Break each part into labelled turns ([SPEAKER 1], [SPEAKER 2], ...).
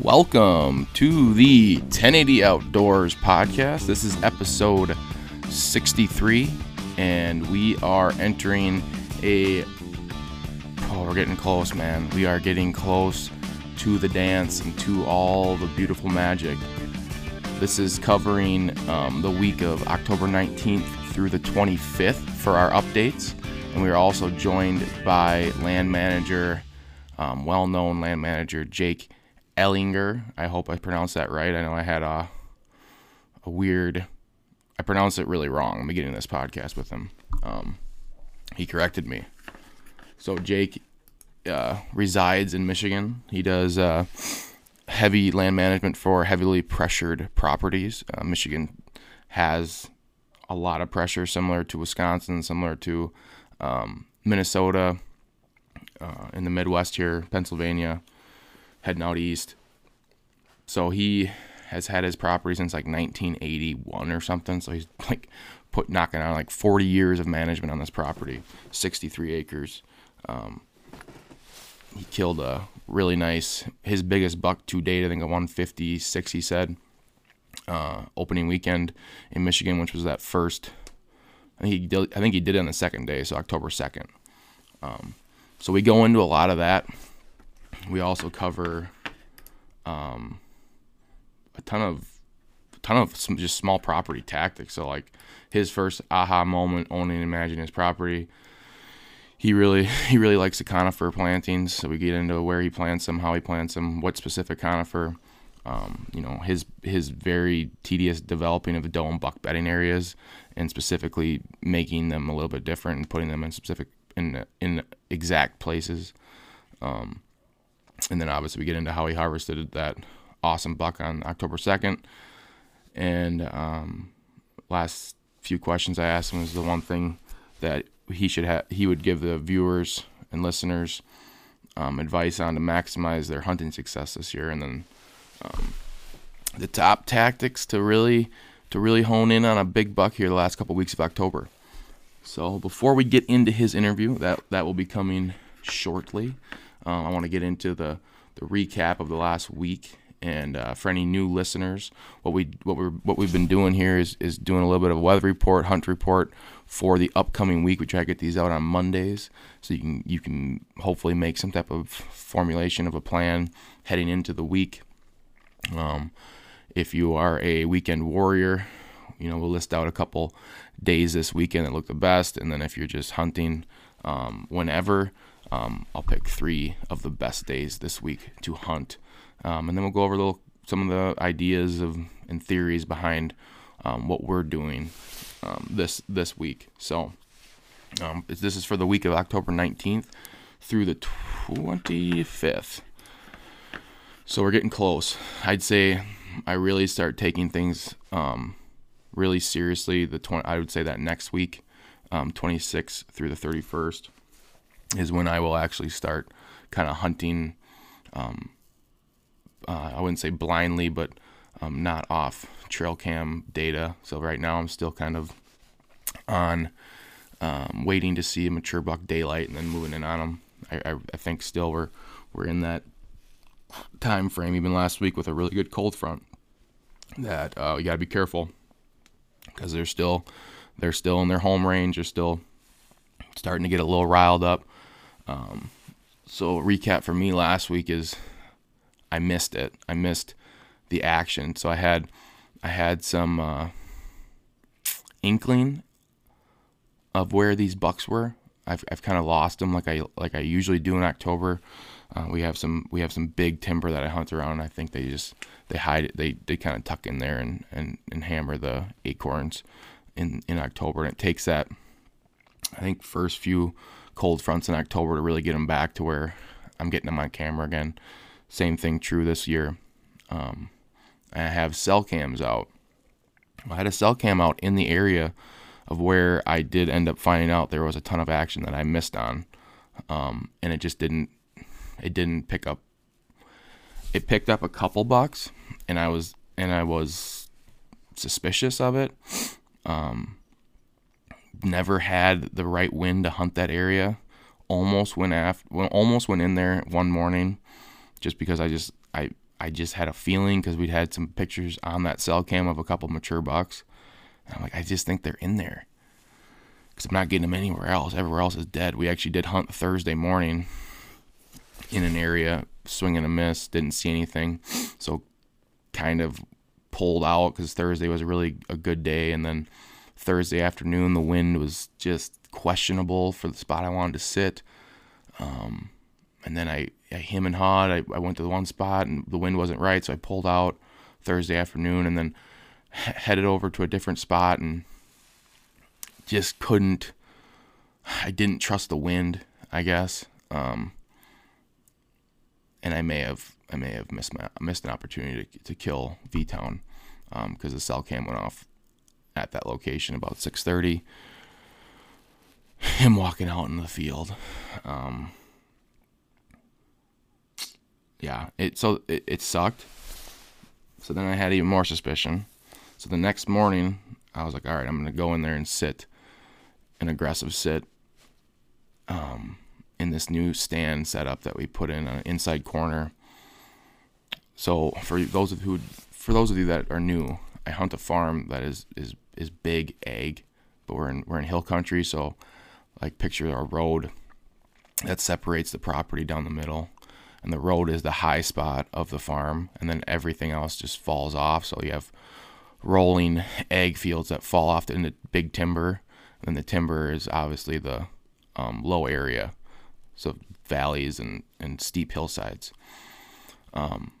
[SPEAKER 1] Welcome to the 1080 Outdoors podcast. This is episode 63, and we are entering a. Oh, we're getting close, man. We are getting close to the dance and to all the beautiful magic. This is covering um, the week of October 19th through the 25th for our updates. And we are also joined by land manager, um, well known land manager Jake Ellinger. I hope I pronounced that right. I know I had a, a weird, I pronounced it really wrong in the beginning of this podcast with him. Um, he corrected me. So Jake uh, resides in Michigan. He does uh, heavy land management for heavily pressured properties. Uh, Michigan has a lot of pressure, similar to Wisconsin, similar to um, Minnesota, uh, in the Midwest here, Pennsylvania, heading out east. So he has had his property since like 1981 or something. So he's like put knocking on like 40 years of management on this property, 63 acres. Um, he killed a really nice, his biggest buck to date, I think a 156, he said, uh, opening weekend in Michigan, which was that first. I think he did, I think he did it on the second day, so October 2nd. Um, so we go into a lot of that. We also cover um, a ton of ton of some just small property tactics. So like his first aha moment owning and managing his property he really he really likes the conifer plantings. So we get into where he plants them, how he plants them, what specific conifer. Um, you know his his very tedious developing of the doe and buck bedding areas, and specifically making them a little bit different and putting them in specific in in exact places. Um, and then obviously we get into how he harvested that awesome buck on October second. And um, last few questions I asked him was the one thing that he should have he would give the viewers and listeners um, advice on to maximize their hunting success this year, and then um, the top tactics to really to really hone in on a big buck here the last couple weeks of October. So before we get into his interview, that that will be coming shortly. Um, I want to get into the the recap of the last week and uh, for any new listeners, what we what we what we've been doing here is is doing a little bit of weather report, hunt report for the upcoming week. We try to get these out on Mondays, so you can you can hopefully make some type of formulation of a plan heading into the week. Um, if you are a weekend warrior, you know we'll list out a couple days this weekend that look the best, and then if you're just hunting um, whenever. Um, I'll pick three of the best days this week to hunt um, and then we'll go over little, some of the ideas of and theories behind um, what we're doing um, this this week. So um, this is for the week of October 19th through the 25th. So we're getting close. I'd say I really start taking things um, really seriously. The 20, I would say that next week, um, 26th through the 31st, is when I will actually start kind of hunting um, uh, I wouldn't say blindly, but um, not off trail cam data. So right now I'm still kind of on um, waiting to see a mature buck daylight and then moving in on them. I, I, I, think still we're we're in that time frame. Even last week with a really good cold front, that uh, you got to be careful because they're still they're still in their home range. They're still starting to get a little riled up. Um, so recap for me last week is I missed it. I missed the action. So I had I had some uh, inkling of where these bucks were. I've, I've kind of lost them like I like I usually do in October. Uh, we have some we have some big timber that I hunt around. And I think they just they hide it. They they kind of tuck in there and, and, and hammer the acorns in in October. And it takes that I think first few cold fronts in October to really get them back to where I'm getting them on camera again. Same thing true this year. Um, I have cell cams out. I had a cell cam out in the area of where I did end up finding out there was a ton of action that I missed on, um, and it just didn't it didn't pick up. It picked up a couple bucks, and I was and I was suspicious of it. Um, never had the right wind to hunt that area. Almost went after, almost went in there one morning, just because I just I I just had a feeling because we'd had some pictures on that cell cam of a couple mature bucks. And I'm like, I just think they're in there because I'm not getting them anywhere else. Everywhere else is dead. We actually did hunt Thursday morning in an area, swing and a miss, didn't see anything. So kind of pulled out because Thursday was really a good day. And then Thursday afternoon, the wind was just questionable for the spot I wanted to sit. Um, and then I, I him and hawed. I, I went to the one spot and the wind wasn't right, so I pulled out Thursday afternoon and then headed over to a different spot and just couldn't. I didn't trust the wind, I guess, um, and I may have I may have missed my, missed an opportunity to, to kill V Town because um, the cell cam went off at that location about 6:30. Him walking out in the field. Um, yeah, it so it, it sucked. So then I had even more suspicion. So the next morning, I was like, all right, I'm gonna go in there and sit an aggressive sit um, in this new stand setup that we put in an inside corner. So for those of who for those of you that are new, I hunt a farm that is is is big ag, but we're in we're in hill country, so like picture our road that separates the property down the middle and the road is the high spot of the farm, and then everything else just falls off. So you have rolling ag fields that fall off into big timber, and the timber is obviously the um, low area, so valleys and, and steep hillsides. Um,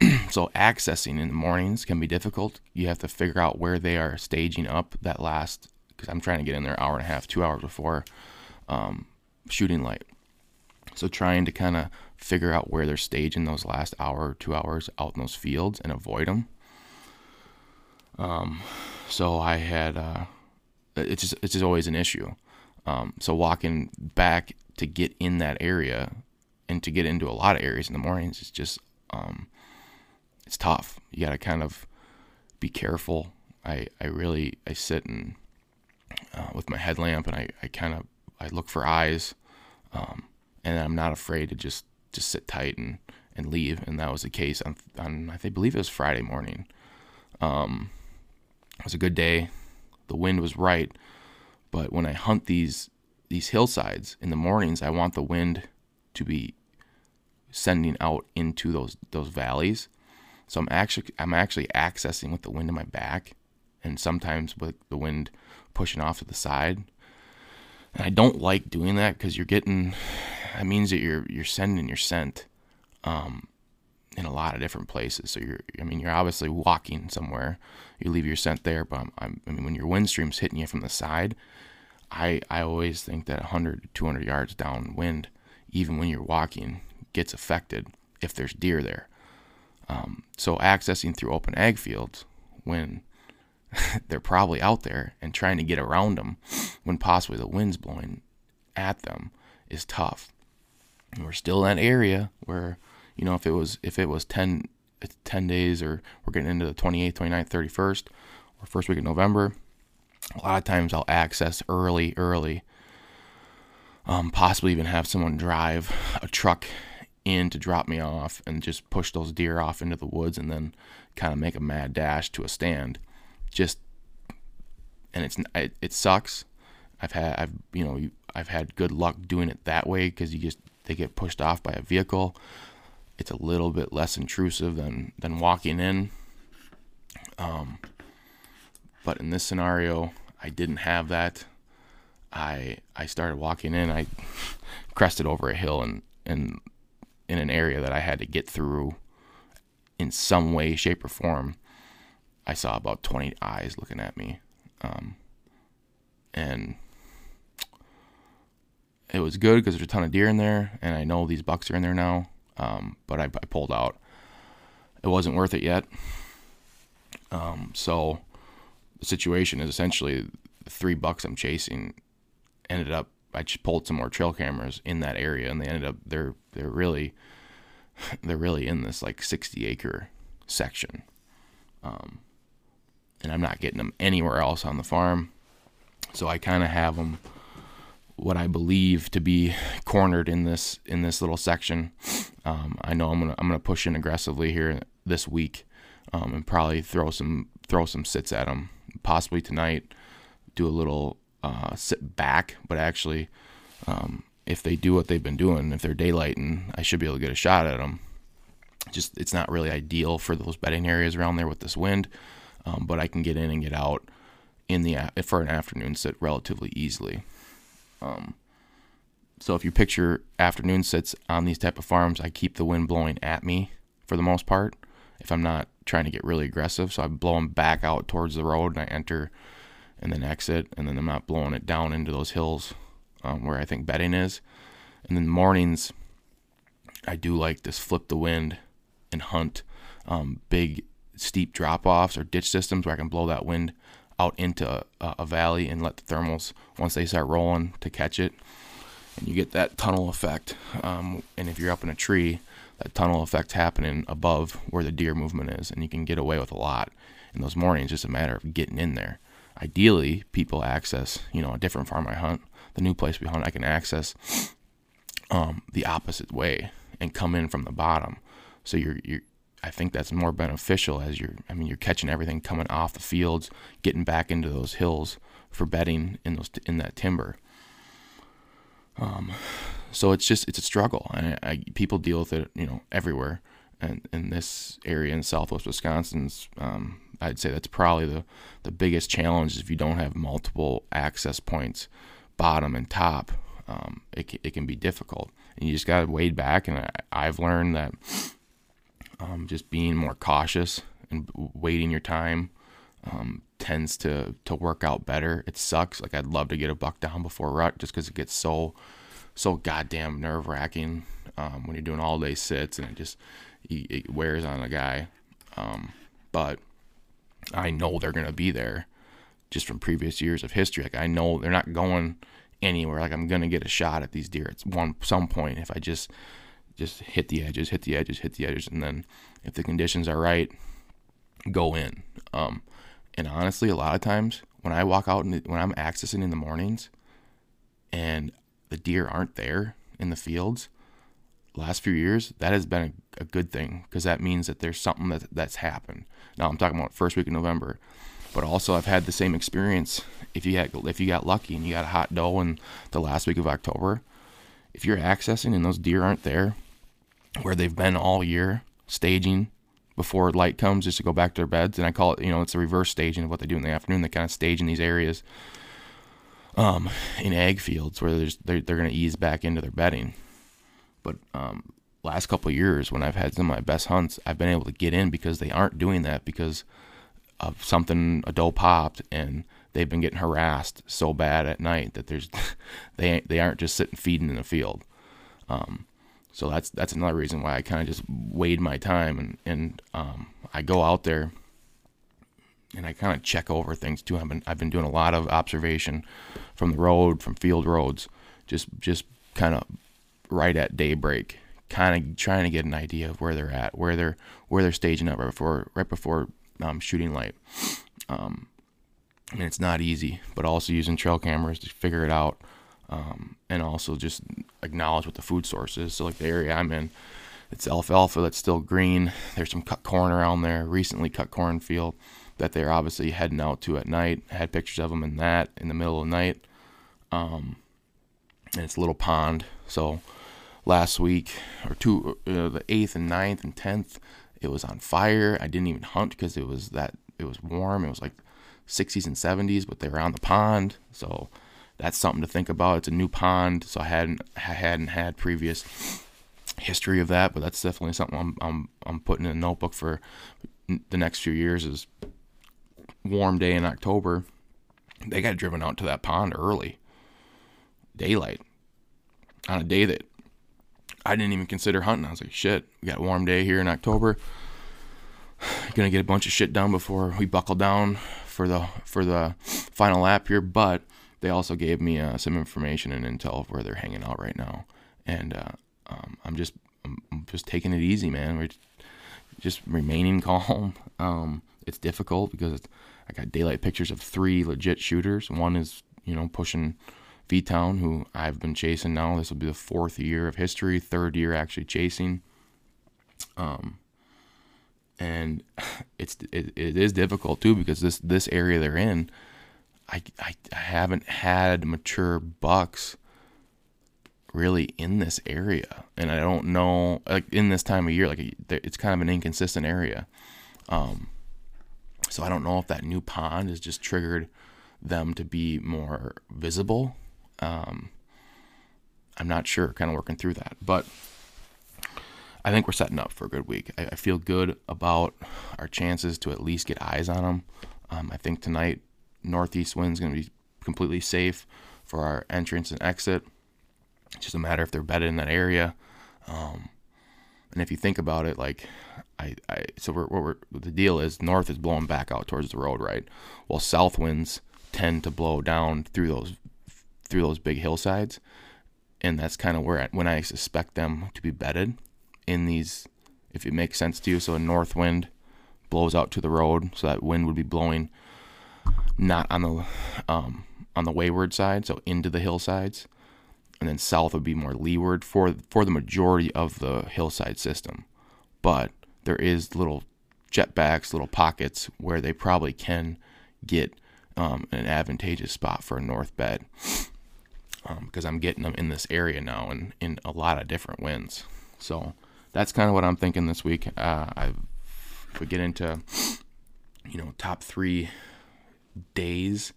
[SPEAKER 1] so accessing in the mornings can be difficult. You have to figure out where they are staging up that last, because I'm trying to get in there hour and a half, two hours before um, shooting light. So trying to kind of figure out where they're staging those last hour or two hours out in those fields and avoid them. Um, so I had, uh, it's just, it's just always an issue. Um, so walking back to get in that area and to get into a lot of areas in the mornings is just, um, it's tough. You got to kind of be careful. I, I really, I sit and, uh, with my headlamp and I, I kind of, I look for eyes. Um, and I'm not afraid to just just sit tight and and leave. And that was the case on on I believe it was Friday morning. Um, it was a good day. The wind was right, but when I hunt these these hillsides in the mornings, I want the wind to be sending out into those those valleys. So I'm actually I'm actually accessing with the wind in my back, and sometimes with the wind pushing off to the side. And I don't like doing that because you're getting that means that you're you're sending your scent um, in a lot of different places. So you're I mean you're obviously walking somewhere. You leave your scent there, but I'm, I'm, i mean when your wind stream's hitting you from the side, I I always think that 100 200 yards downwind, even when you're walking, gets affected if there's deer there. Um, so accessing through open ag fields when they're probably out there and trying to get around them when possibly the wind's blowing at them is tough. And we're still in that area where, you know, if it was if it was 10, 10 days or we're getting into the 28th, 29th, 31st, or first week of November, a lot of times I'll access early, early. Um, possibly even have someone drive a truck in to drop me off and just push those deer off into the woods and then kind of make a mad dash to a stand. Just and it's it, it sucks. I've had I've you know I've had good luck doing it that way because you just they get pushed off by a vehicle. It's a little bit less intrusive than than walking in. Um, but in this scenario, I didn't have that. I I started walking in. I crested over a hill and and in an area that I had to get through in some way, shape, or form. I saw about 20 eyes looking at me. Um, and it was good because there's a ton of deer in there, and I know these bucks are in there now. Um, but I, I, pulled out. It wasn't worth it yet. Um, so the situation is essentially the three bucks I'm chasing ended up I just pulled some more trail cameras in that area and they ended up they're they're really they're really in this like 60 acre section. Um, and I'm not getting them anywhere else on the farm. So I kind of have them what I believe to be cornered in this in this little section. Um, I know I'm gonna I'm gonna push in aggressively here this week um, and probably throw some throw some sits at them. Possibly tonight, do a little uh, sit back, but actually, um, if they do what they've been doing, if they're daylighting, I should be able to get a shot at them. Just it's not really ideal for those bedding areas around there with this wind, um, but I can get in and get out in the for an afternoon sit relatively easily. Um, so if you picture afternoon sits on these type of farms, I keep the wind blowing at me for the most part. If I'm not trying to get really aggressive, so I blow them back out towards the road and I enter and then exit, and then I'm not blowing it down into those hills um, where I think bedding is. And then mornings, I do like this flip the wind and hunt um, big steep drop offs or ditch systems where I can blow that wind out into a, a, valley and let the thermals once they start rolling to catch it. And you get that tunnel effect um, and if you're up in a tree that tunnel effect happening above where the deer movement is and you can get away with a lot in those mornings. Just a matter of getting in there ideally people access you know a different farm i hunt the new place we hunt i can access um, the opposite way and come in from the bottom. So you're you're I think that's more beneficial as you're I mean you're catching everything coming off the fields, getting back into those hills for bedding in those in that timber. Um, so it's just it's a struggle, and I, I, people deal with it you know everywhere, and in this area in Southwest Wisconsin's, um, I'd say that's probably the the biggest challenge if you don't have multiple access points, bottom and top. Um, it it can be difficult, and you just got to wade back. And I, I've learned that um, just being more cautious and waiting your time um, tends to to work out better. It sucks. Like I'd love to get a buck down before rut, just because it gets so so goddamn nerve wracking um, when you're doing all day sits and it just it wears on a guy. Um, but I know they're gonna be there just from previous years of history. Like I know they're not going anywhere. Like I'm gonna get a shot at these deer at one some point if I just just hit the edges, hit the edges, hit the edges, and then if the conditions are right, go in. Um, and honestly, a lot of times when I walk out and when I'm accessing in the mornings, and the deer aren't there in the fields, last few years that has been a, good thing because that means that there's something that that's happened. Now I'm talking about first week of November, but also I've had the same experience. If you had if you got lucky and you got a hot doe in the last week of October, if you're accessing and those deer aren't there, where they've been all year staging before light comes just to go back to their beds. And I call it, you know, it's a reverse staging of what they do in the afternoon. They kind of stage in these areas um, in ag fields where they're, they're going to ease back into their bedding. But um, last couple years, when I've had some of my best hunts, I've been able to get in because they aren't doing that because of something a doe popped and they've been getting harassed so bad at night that there's they they aren't just sitting feeding in the field. Um, so that's that's another reason why I kind of just wade my time and and um, I go out there and I kind of check over things too. I've been I've been doing a lot of observation from the road, from field roads, just just kind of right at daybreak, kind of trying to get an idea of where they're at, where they're where they're staging up right before right before um, shooting light. Um, and it's not easy, but also using trail cameras to figure it out um, and also just acknowledge what the food source is. So, like the area I'm in, it's alfalfa that's still green. There's some cut corn around there, recently cut corn field that they're obviously heading out to at night. I had pictures of them in that in the middle of the night. Um, and it's a little pond. So last week or two, uh, the eighth and 9th and tenth, it was on fire. I didn't even hunt because it was that it was warm. It was like 60s and 70s, but they were on the pond. So that's something to think about. It's a new pond, so I hadn't I hadn't had previous history of that, but that's definitely something I'm I'm I'm putting in a notebook for the next few years. Is warm day in October, they got driven out to that pond early, daylight, on a day that I didn't even consider hunting. I was like, shit, we got a warm day here in October. gonna get a bunch of shit done before we buckle down for the for the final lap here. But they also gave me uh, some information and intel of where they're hanging out right now, and uh, um, I'm just I'm, just taking it easy, man. We're just remaining calm. Um, it's difficult because I got daylight pictures of three legit shooters. One is you know pushing V Town, who I've been chasing now. This will be the fourth year of history, third year actually chasing. Um, and it's it, it is difficult too because this this area they're in, I, I I haven't had mature bucks really in this area, and I don't know like in this time of year like it's kind of an inconsistent area. Um, so I don't know if that new pond has just triggered them to be more visible. Um, I'm not sure, kind of working through that, but I think we're setting up for a good week. I, I feel good about our chances to at least get eyes on them. Um, I think tonight northeast wind's going to be completely safe for our entrance and exit. It's just a matter if they're bedded in that area. Um, and if you think about it, like I, I so we're, we're, the deal is north is blowing back out towards the road, right? Well, south winds tend to blow down through those through those big hillsides, and that's kind of where I, when I suspect them to be bedded in these, if it makes sense to you. So a north wind blows out to the road, so that wind would be blowing not on the um, on the wayward side, so into the hillsides, and then south would be more leeward for for the majority of the hillside system. But there is little jetbacks, little pockets where they probably can get um, an advantageous spot for a north bed um, because I'm getting them in this area now and in a lot of different winds. So that's kind of what I'm thinking this week. Uh, I we get into you know top three days,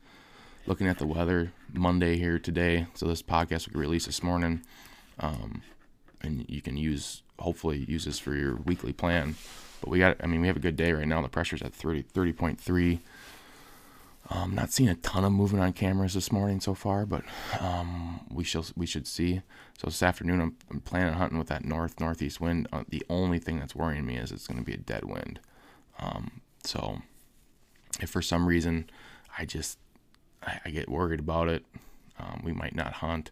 [SPEAKER 1] looking at the weather Monday here today. So this podcast will be released this morning, um, and you can use hopefully use this for your weekly plan. But we got I mean we have a good day right now. The pressure's at 30 30.3. Um, not seeing a ton of movement on cameras this morning so far, but um, we shall we should see. So this afternoon, I'm, I'm planning on hunting with that north northeast wind. Uh, the only thing that's worrying me is it's going to be a dead wind. Um, so if for some reason I just I, I get worried about it, um, we might not hunt,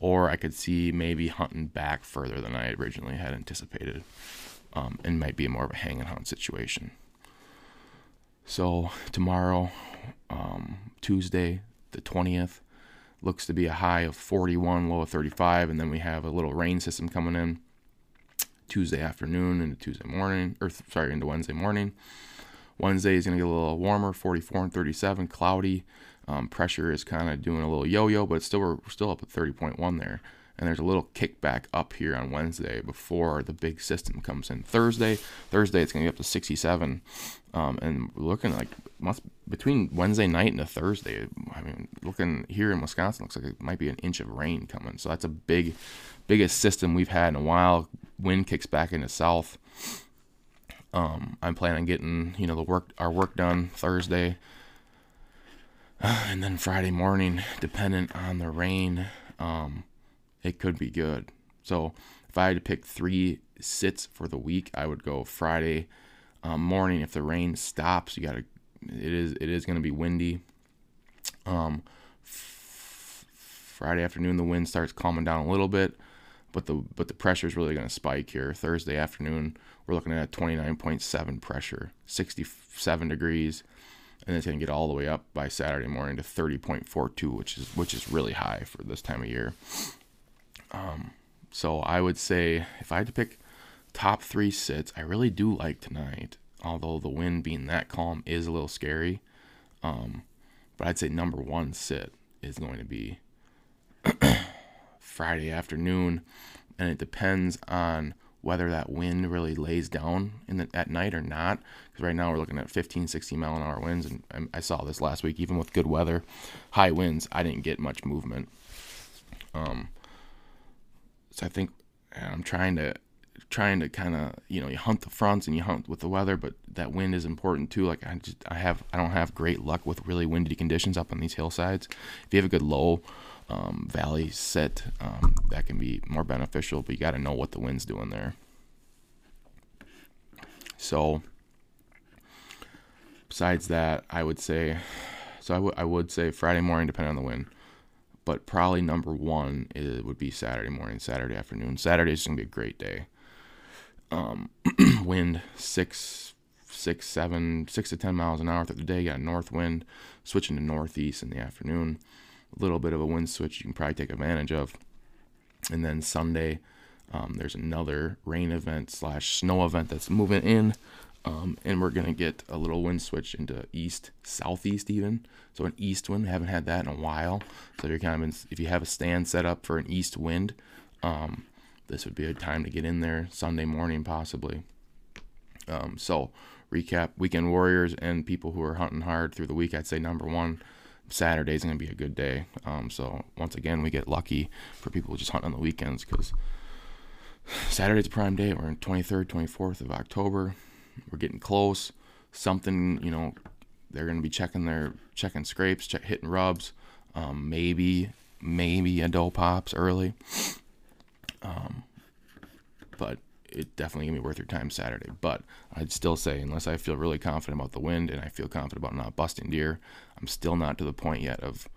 [SPEAKER 1] or I could see maybe hunting back further than I originally had anticipated, um, and might be more of a hang and hunt situation. So tomorrow um, Tuesday, the 20th, looks to be a high of 41, low of 35, and then we have a little rain system coming in Tuesday afternoon into Tuesday morning, or sorry, into Wednesday morning. Wednesday is going to get a little warmer, 44 and 37, cloudy. Um, pressure is kind of doing a little yo-yo, but still we're still up at 30.1 there and there's a little kickback up here on Wednesday before the big system comes in. Thursday, Thursday it's gonna be up to 67, um, and looking like must between Wednesday night and a Thursday. I mean, looking here in Wisconsin looks like it might be an inch of rain coming. So that's a big, biggest system we've had in a while. Wind kicks back into south. Um, I'm planning on getting you know the work our work done Thursday, and then Friday morning, dependent on the rain. Um, it could be good. So if I had to pick three sits for the week, I would go Friday um, morning. If the rain stops, you got to. It is it is going to be windy. Um, f- Friday afternoon, the wind starts calming down a little bit, but the but the pressure is really going to spike here. Thursday afternoon, we're looking at 29.7 pressure, 67 degrees, and it's going to get all the way up by Saturday morning to 30.42, which is which is really high for this time of year. Um, so I would say if I had to pick top three sits, I really do like tonight. Although the wind being that calm is a little scary. Um, but I'd say number one sit is going to be Friday afternoon, and it depends on whether that wind really lays down in the, at night or not. Because right now we're looking at 15, 16 mile an hour winds, and I saw this last week. Even with good weather, high winds, I didn't get much movement. Um, so I think I'm trying to trying to kind of you know you hunt the fronts and you hunt with the weather, but that wind is important too. Like I just I have I don't have great luck with really windy conditions up on these hillsides. If you have a good low um, valley set, um, that can be more beneficial. But you got to know what the wind's doing there. So besides that, I would say, so I, w- I would say Friday morning, depending on the wind. But probably number one it would be Saturday morning, Saturday afternoon. Saturday's gonna be a great day. Um, wind six, six, seven, six to ten miles an hour through the day. Got north wind, switching to northeast in the afternoon. A little bit of a wind switch you can probably take advantage of. And then Sunday, um, there's another rain event slash snow event that's moving in. Um, and we're gonna get a little wind switch into east southeast even. So an east wind we haven't had that in a while. So you're kind of in, if you have a stand set up for an east wind um, this would be a time to get in there sunday morning possibly. Um, so recap weekend warriors and people who are hunting hard through the week i'd say number one saturday's going to be a good day. Um, so once again we get lucky for people just hunt on the weekends because saturday's a prime day. We're in 23rd 24th of october we're getting close. Something, you know, they're going to be checking their checking scrapes, check hitting rubs, um, maybe maybe a doe pops early. Um, but it definitely gonna be worth your time Saturday. But I'd still say, unless I feel really confident about the wind and I feel confident about not busting deer, I'm still not to the point yet of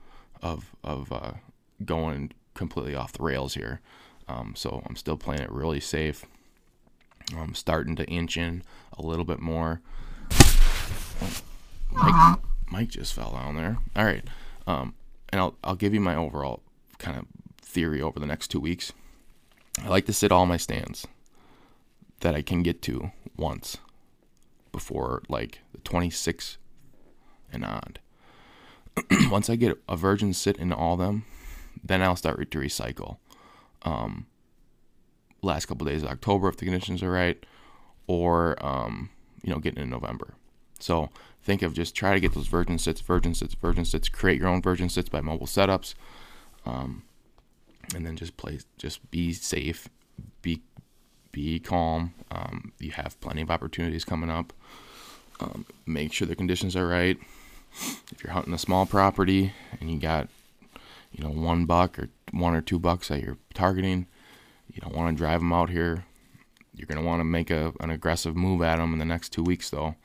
[SPEAKER 1] of of uh, going completely off the rails here. Um, so I'm still playing it really safe. I'm starting to inch in a little bit more. Oh, Mike, Mike just fell down there. All right. Um, and I'll, I'll give you my overall kind of theory over the next two weeks. I like to sit all my stands that I can get to once before like the 26 and on. once I get a virgin sit in all them, then I'll start to recycle. Um, last couple of days of October if the conditions are right, or um, you know getting in November. So think of just try to get those virgin sits, virgin sits, virgin sits. Create your own virgin sits by mobile setups, um, and then just play. Just be safe, be be calm. Um, you have plenty of opportunities coming up. Um, make sure the conditions are right. If you're hunting a small property and you got, you know, one buck or one or two bucks that you're targeting, you don't want to drive them out here. You're going to want to make a, an aggressive move at them in the next two weeks, though.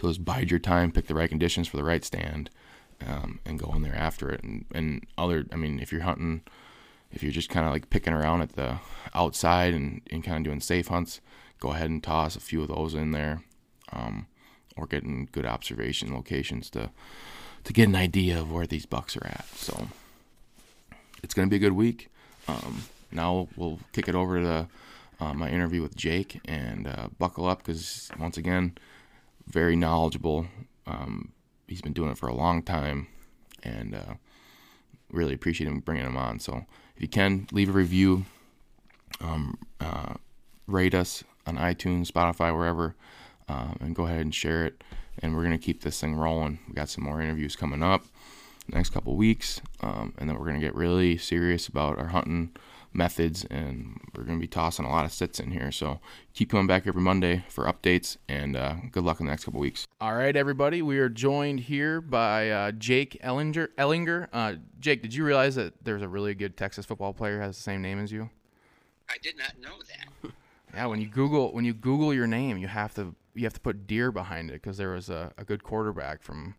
[SPEAKER 1] So just bide your time, pick the right conditions for the right stand, um, and go in there after it. And, and other, I mean, if you're hunting, if you're just kind of like picking around at the outside and, and kind of doing safe hunts, go ahead and toss a few of those in there, um, or getting good observation locations to to get an idea of where these bucks are at. So it's going to be a good week. Um, now we'll kick it over to uh, my interview with Jake and uh, buckle up because once again, very knowledgeable. Um, he's been doing it for a long time, and uh, really appreciate him bringing him on. So if you can leave a review, um, uh, rate us on iTunes, Spotify, wherever, um, and go ahead and share it. And we're gonna keep this thing rolling. We got some more interviews coming up next couple weeks, um, and then we're gonna get really serious about our hunting methods, and we're going to be tossing a lot of sits in here. So keep coming back every Monday for updates, and uh, good luck in the next couple weeks. All right, everybody, we are joined here by uh, Jake Ellinger. Ellinger, uh, Jake, did you realize that there's a really good Texas football player who has the same name as you?
[SPEAKER 2] I did not know that.
[SPEAKER 1] yeah, when you Google when you Google your name, you have to you have to put deer behind it because there was a, a good quarterback from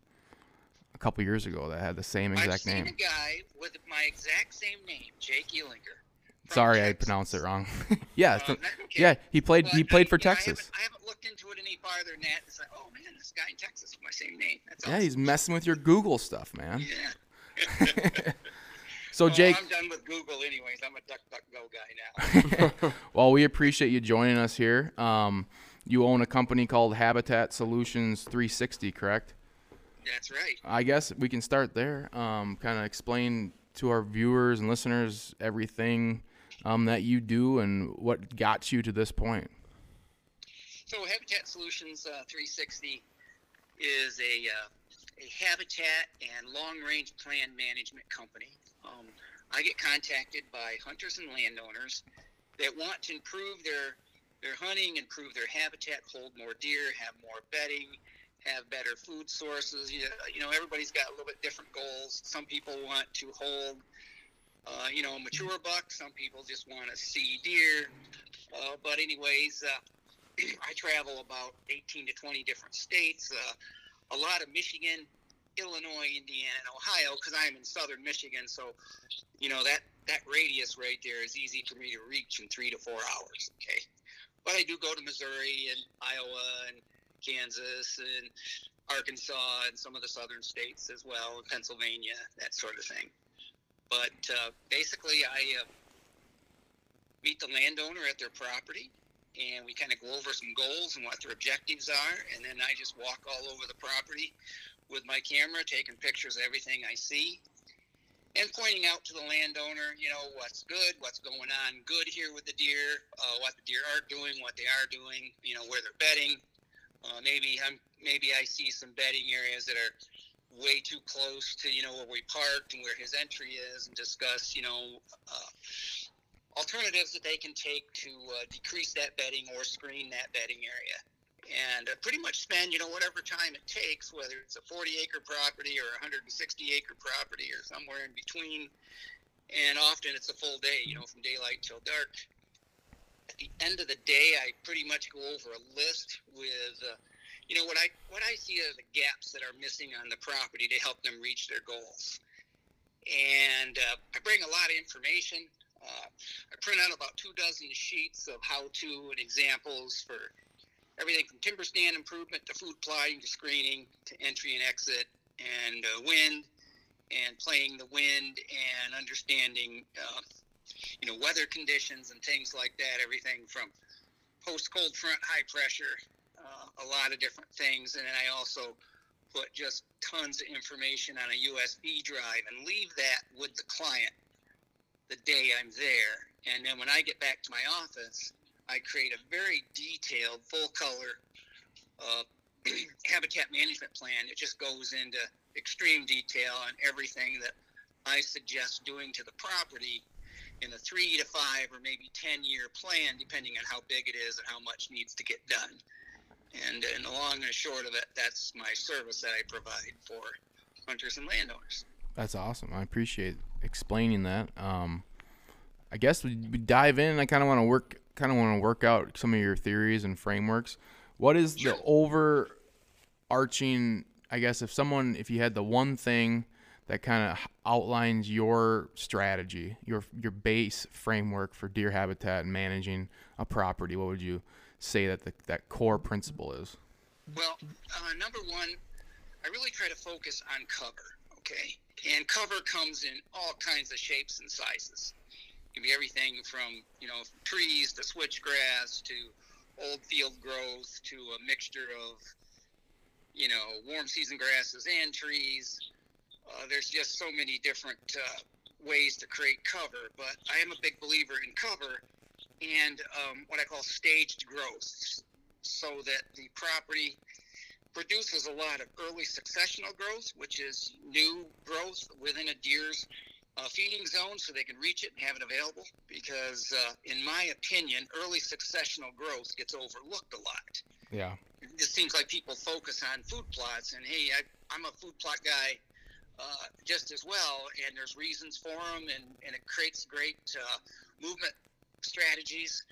[SPEAKER 1] a couple years ago that had the same exact
[SPEAKER 2] I've seen
[SPEAKER 1] name.
[SPEAKER 2] a guy with my exact same name, Jake Elinger.
[SPEAKER 1] Sorry, I pronounced it wrong. yeah, so, okay. yeah, he played. he played I, for Texas. I
[SPEAKER 2] haven't, I haven't, looked into it any farther than that. It's like, oh man, this guy in Texas with my same name. That's
[SPEAKER 1] yeah,
[SPEAKER 2] awesome.
[SPEAKER 1] he's messing with your Google stuff, man.
[SPEAKER 2] Yeah.
[SPEAKER 1] so Jake,
[SPEAKER 2] I'm done with Google anyways. I'm a DuckDuckGo guy
[SPEAKER 1] now. well, we appreciate you joining us here. Um, you own a company called Habitat Solutions 360, correct?
[SPEAKER 2] That's right.
[SPEAKER 1] I guess we can start there. Um, kind of explain to our viewers and listeners everything um, that you do and what got you to this point.
[SPEAKER 2] So, Habitat Solutions uh, 360 is a, uh, a habitat and long range plan management company. Um, I get contacted by hunters and landowners that want to improve their their hunting, improve their habitat, hold more deer, have more bedding, have better food sources. You know, you know, everybody's got a little bit different goals. Some people want to hold uh, you know, mature buck. Some people just want to see deer. Uh, but anyways, uh, I travel about 18 to 20 different states, uh, a lot of Michigan, Illinois, Indiana, and Ohio because I'm in southern Michigan. So, you know, that, that radius right there is easy for me to reach in three to four hours. Okay. But I do go to Missouri and Iowa and Kansas and Arkansas and some of the southern states as well, Pennsylvania, that sort of thing. But uh, basically, I uh, meet the landowner at their property and we kind of go over some goals and what their objectives are. And then I just walk all over the property with my camera, taking pictures of everything I see and pointing out to the landowner, you know, what's good, what's going on good here with the deer, uh, what the deer are doing, what they are doing, you know, where they're bedding. Uh, maybe I'm maybe I see some bedding areas that are way too close to you know where we parked and where his entry is, and discuss you know uh, alternatives that they can take to uh, decrease that bedding or screen that bedding area. And uh, pretty much spend, you know, whatever time it takes, whether it's a 40 acre property or a 160 acre property or somewhere in between. And often it's a full day, you know, from daylight till dark. At the end of the day, I pretty much go over a list with, uh, you know, what I what I see are the gaps that are missing on the property to help them reach their goals. And uh, I bring a lot of information. Uh, I print out about two dozen sheets of how-to and examples for everything from timber stand improvement to food plotting to screening to entry and exit and uh, wind and playing the wind and understanding, uh, you know, weather conditions and things like that. Everything from post cold front, high pressure, a lot of different things. And then I also put just tons of information on a USB drive and leave that with the client the day I'm there. And then when I get back to my office, I create a very detailed, full color uh, habitat management plan. It just goes into extreme detail on everything that I suggest doing to the property in a three to five or maybe 10 year plan, depending on how big it is and how much needs to get done. And in the long and short of it, that's my service that I provide for hunters and landowners.
[SPEAKER 1] That's awesome. I appreciate explaining that. Um, I guess we, we dive in. I kind of want to work, kind of want to work out some of your theories and frameworks. What is
[SPEAKER 2] Sure.
[SPEAKER 1] the overarching? I guess if someone, if you had the one thing that kind of outlines your strategy, your your base framework for deer habitat and managing a property, what would you say that the, that core principle is?
[SPEAKER 2] Well, uh, number one, I really try to focus on cover, okay? And cover comes in all kinds of shapes and sizes. It can be everything from, you know, trees to switchgrass to old field growth to a mixture of, you know, warm season grasses and trees. Uh, there's just so many different uh, ways to create cover, but I am a big believer in cover and um, what I call staged growth so that the property produces a lot of early successional growth, which is new growth within a deer's uh, feeding zone so they can reach it and have it available. Because, uh, in my opinion, early successional growth gets overlooked a lot.
[SPEAKER 1] Yeah.
[SPEAKER 2] It just seems like people focus on food plots, and hey, I, I'm a food plot guy uh, just as well, and there's reasons for them, and, and it creates great uh, movement strategies.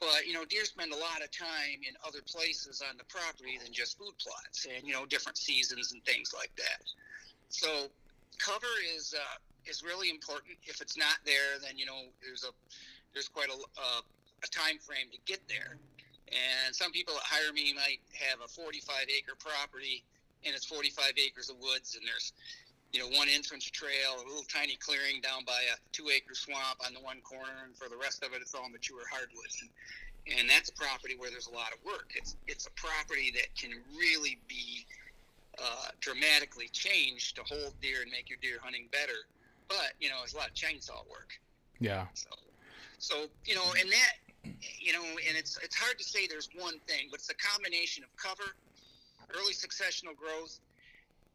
[SPEAKER 2] But you know, deer spend a lot of time in other places on the property than just food plots, and you know, different seasons and things like that. So, cover is uh, is really important. If it's not there, then you know, there's a there's quite a uh, a time frame to get there. And some people that hire me might have a 45 acre property, and it's 45 acres of woods, and there's you know, one entrance trail, a little tiny clearing down by a two acre swamp on the one corner, and for the rest of it, it's all mature hardwoods. And, and that's a property where there's a lot of work. It's it's a property that can really be uh, dramatically changed to hold deer and make your deer hunting better. But you know, it's a lot of chainsaw work.
[SPEAKER 1] Yeah.
[SPEAKER 2] So, so you know, and that, you know, and it's it's hard to say there's one thing, but it's a combination of cover, early successional growth,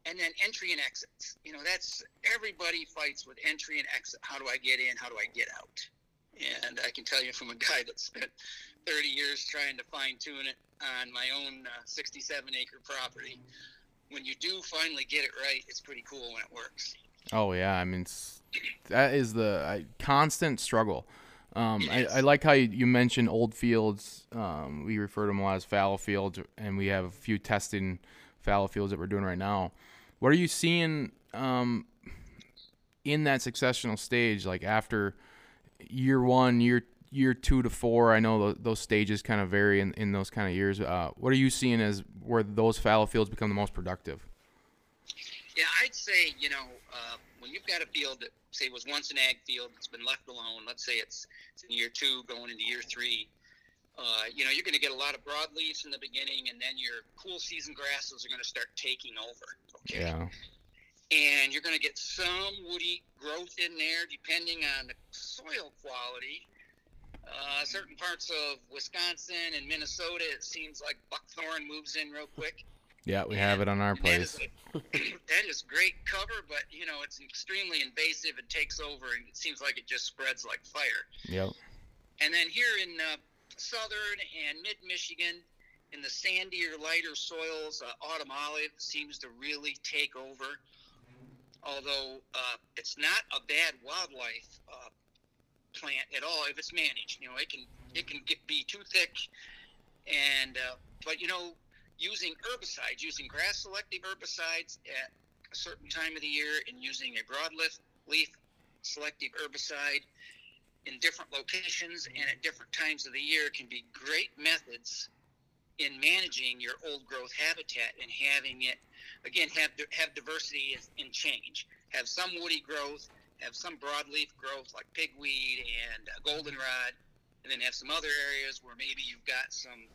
[SPEAKER 2] and then entry and exits. You know, that's everybody fights with entry and exit. How do I get in? How do I get out? And I can tell you from a guy that spent 30 years trying to fine tune it on my own uh, 67 acre property. When you do finally get it right, it's pretty cool when it works.
[SPEAKER 1] Oh yeah, I mean that is the I, constant struggle.
[SPEAKER 3] Um, I, I like how you, you mentioned old fields. Um, we refer to them a lot as fallow fields, and we have a few testing fallow fields that we're doing right now. What are you seeing um, in that successional stage, like after year one, year year two to four? I know tho- those stages kind of vary in, in those kind of years. Uh, what are you seeing as where those fallow fields become the most productive?
[SPEAKER 2] Yeah, I'd say you know uh, when you've got a field that say was once an ag field that's been left alone. Let's say it's, it's in year two going into year three. Uh, you know, you're going to get a lot of broadleaves in the beginning, and then your cool season grasses are going to start taking over. Okay.
[SPEAKER 3] Yeah,
[SPEAKER 2] and you're going to get some woody growth in there depending on the soil quality. Uh, certain parts of Wisconsin and Minnesota, it seems like buckthorn moves in real quick.
[SPEAKER 3] yeah, we have it on our
[SPEAKER 2] And that is
[SPEAKER 3] place.
[SPEAKER 2] a- that is great cover, but you know it's extremely invasive. It takes over, and it seems like it just spreads like fire.
[SPEAKER 3] Yep.
[SPEAKER 2] And then here in uh, southern and mid Michigan, in the sandier, lighter soils, uh, autumn olive seems to really take over. Although uh, it's not a bad wildlife uh, plant at all if it's managed. You know, it can it can get be too thick, and uh, but you know, using herbicides, using grass selective herbicides at a certain time of the year, and using a broadleaf leaf selective herbicide in different locations and at different times of the year can be great methods in managing your old growth habitat and having it again have have diversity and change. Have some woody growth have some broadleaf growth like pigweed and goldenrod and then have some other areas where maybe you've got some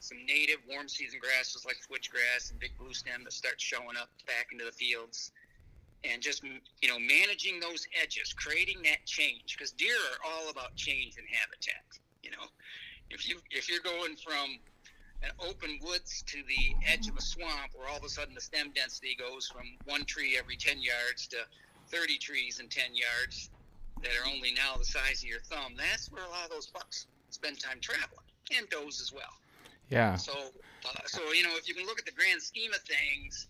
[SPEAKER 2] some native warm season grasses like switchgrass and big blue stem that start showing up back into the fields and just you know managing those edges creating that change because deer are all about change in habitat you know if you if you're going from an open woods to the edge of a swamp where all of a sudden the stem density goes from one tree every 10 yards to 30 trees in 10 yards that are only now the size of your thumb that's where a lot of those bucks spend time traveling and does as well
[SPEAKER 3] Yeah.
[SPEAKER 2] so, uh, so you know, if you can look at the grand scheme of things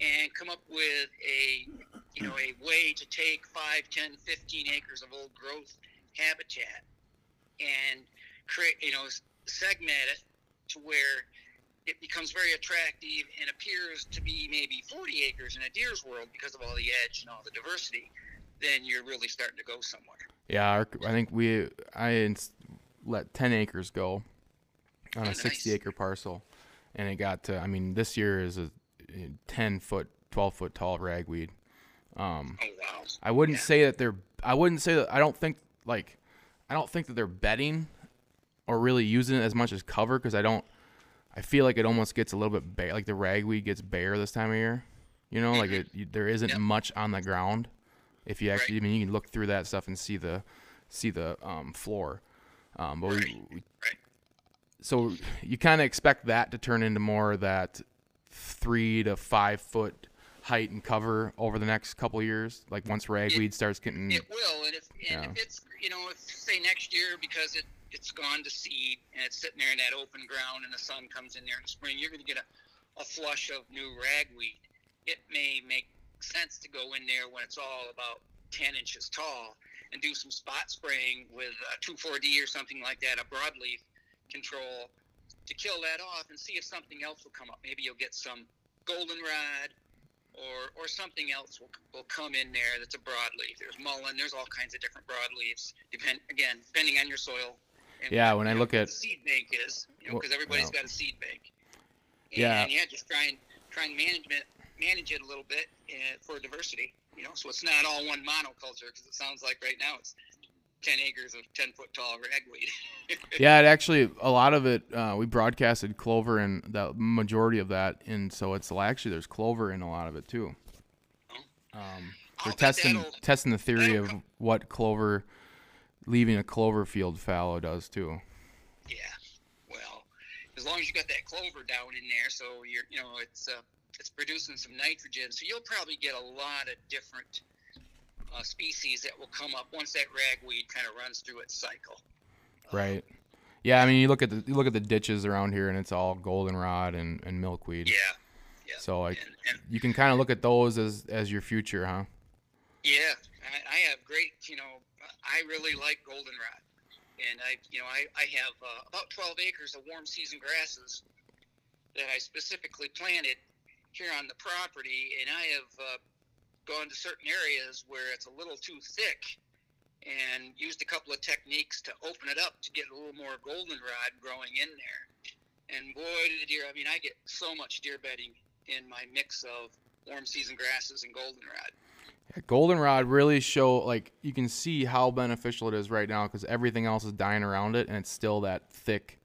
[SPEAKER 2] and come up with a, you know, a way to take 5, 10, 15 acres of old growth habitat and create, you know, segment it to where it becomes very attractive and appears to be maybe 40 acres in a deer's world because of all the edge and all the diversity, then you're really starting to go somewhere.
[SPEAKER 3] Yeah, our, I think we I let ten acres go on
[SPEAKER 2] Oh,
[SPEAKER 3] a
[SPEAKER 2] 60
[SPEAKER 3] acre parcel, and it got to. I mean, this year is a ten foot, twelve foot tall ragweed. Um,
[SPEAKER 2] Oh, wow.
[SPEAKER 3] I wouldn't
[SPEAKER 2] Yeah.
[SPEAKER 3] say that they're. I wouldn't say that. I don't think like. I don't think that they're bedding, or really using it as much as cover because I don't. I feel like it almost gets a little bit bare. Like the ragweed gets bare this time of year. You know, like it. You, there isn't
[SPEAKER 2] Yep.
[SPEAKER 3] much on the ground. If you actually,
[SPEAKER 2] Right.
[SPEAKER 3] I mean, you can look through that stuff and see the, see the um, floor. Um, but we,
[SPEAKER 2] Right.
[SPEAKER 3] we,
[SPEAKER 2] Right.
[SPEAKER 3] so you kind of expect that to turn into more that three to five foot height and cover over the next couple years. Like once ragweed starts getting,
[SPEAKER 2] It will, and if and
[SPEAKER 3] Yeah.
[SPEAKER 2] if it's you know if say next year because it it's gone to seed and it's sitting there in that open ground and the sun comes in there in the spring, you're going to get a, a flush of new ragweed. It may make sense to go in there when it's all about 10 inches tall and do some spot spraying with uh, 2,4-D or something like that, a broadleaf control to kill that off and see if something else will come up. Maybe you'll get some goldenrod or or something else will, will come in there that's a broadleaf. There's mullein. There's all kinds of different broadleaves. Depend again, depending on your soil. And
[SPEAKER 3] Yeah,
[SPEAKER 2] what,
[SPEAKER 3] when I look at-
[SPEAKER 2] seed bank is, you know,
[SPEAKER 3] Well,
[SPEAKER 2] because everybody's
[SPEAKER 3] yeah.
[SPEAKER 2] got a seed bank. And,
[SPEAKER 3] Yeah.
[SPEAKER 2] yeah, just try and try and management manage it a little bit uh, for diversity. You know, so it's not all one monoculture because it sounds like right now it's ten acres of ten foot tall ragweed.
[SPEAKER 3] yeah, it actually a lot of it. Uh, we broadcasted clover and the majority of that, and so it's actually there's clover in a lot of it too. Um,
[SPEAKER 2] I'll
[SPEAKER 3] we're testing testing the theory of
[SPEAKER 2] come-
[SPEAKER 3] what clover leaving a clover field fallow does too.
[SPEAKER 2] Yeah. Well, as long as you got that clover down in there, so you're, you know, it's uh, it's producing some nitrogen, so you'll probably get a lot of different uh, species that will come up once that ragweed kind of runs through its cycle.
[SPEAKER 3] Right. Yeah, I mean you look at the you look at the ditches around here, and it's all goldenrod and, and milkweed.
[SPEAKER 2] Yeah. Yeah.
[SPEAKER 3] So like
[SPEAKER 2] and, and
[SPEAKER 3] you can kind of look at those as as your future, huh?
[SPEAKER 2] yeah, I, I have great, you know, I really like goldenrod. and I, you know, I, I have uh, about 12 acres of warm season grasses that I specifically planted here on the property, and I have uh, gone to certain areas where it's a little too thick and used a couple of techniques to open it up to get a little more goldenrod growing in there. And boy, do the deer, I mean, I get so much deer bedding in my mix of warm season grasses and goldenrod.
[SPEAKER 1] Yeah, goldenrod really show like you can see how beneficial it is right now because everything else is dying around it and it's still that thick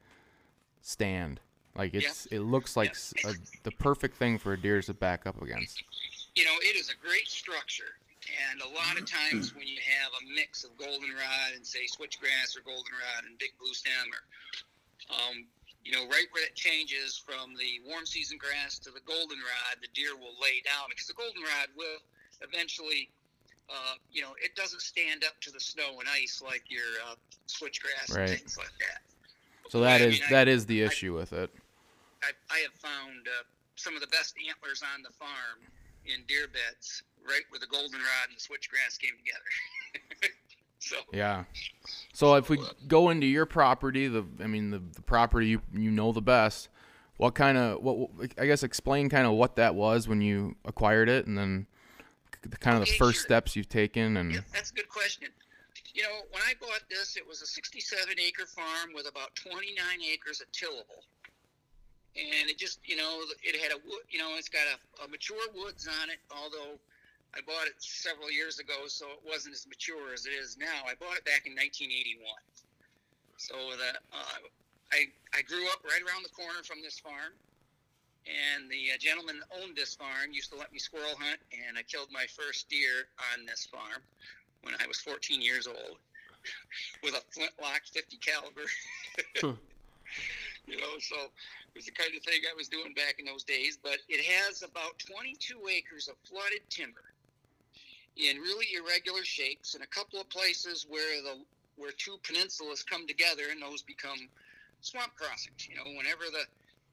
[SPEAKER 1] stand. Like it's it looks like a, the perfect thing for a deer to back up against.
[SPEAKER 2] You know, it is a great structure. And a lot of times when you have a mix of goldenrod and say switchgrass or goldenrod and big blue stem or um, you know, right where it changes from the warm season grass to the goldenrod, the deer will lay down because the goldenrod will eventually, uh, you know, it doesn't stand up to the snow and ice like your uh, switchgrass
[SPEAKER 1] Right.
[SPEAKER 2] and things like that.
[SPEAKER 1] So that
[SPEAKER 2] I
[SPEAKER 1] is
[SPEAKER 2] mean, I-
[SPEAKER 1] that is the issue with it.
[SPEAKER 2] I, I have found uh, some of the best antlers on the farm in deer beds, right where the goldenrod and the switchgrass came together. so
[SPEAKER 1] Yeah. So if we uh, go into your property, the I mean the, the property you you know the best, what kind of what I guess explain kind of what that was when you acquired it, and then the kind of the
[SPEAKER 2] Okay,
[SPEAKER 1] first
[SPEAKER 2] sure.
[SPEAKER 1] steps you've taken, and
[SPEAKER 2] Yeah, that's a good question. You know, when I bought this, it was a 67 acre farm with about 29 acres of tillable. And it just, you know, it had a wood, you know, it's got a, a mature woods on it, although I bought it several years ago, so it wasn't as mature as it is now. I bought it back in 1981. So that uh, I, I grew up right around the corner from this farm. And the uh, gentleman that owned this farm used to let me squirrel hunt, and I killed my first deer on this farm when I was 14 years old with a flintlock 50 caliber. you know, so it was the kind of thing I was doing back in those days. But it has about 22 acres of flooded timber in really irregular shapes, and a couple of places where the where two peninsulas come together, and those become swamp crossings. You know, whenever the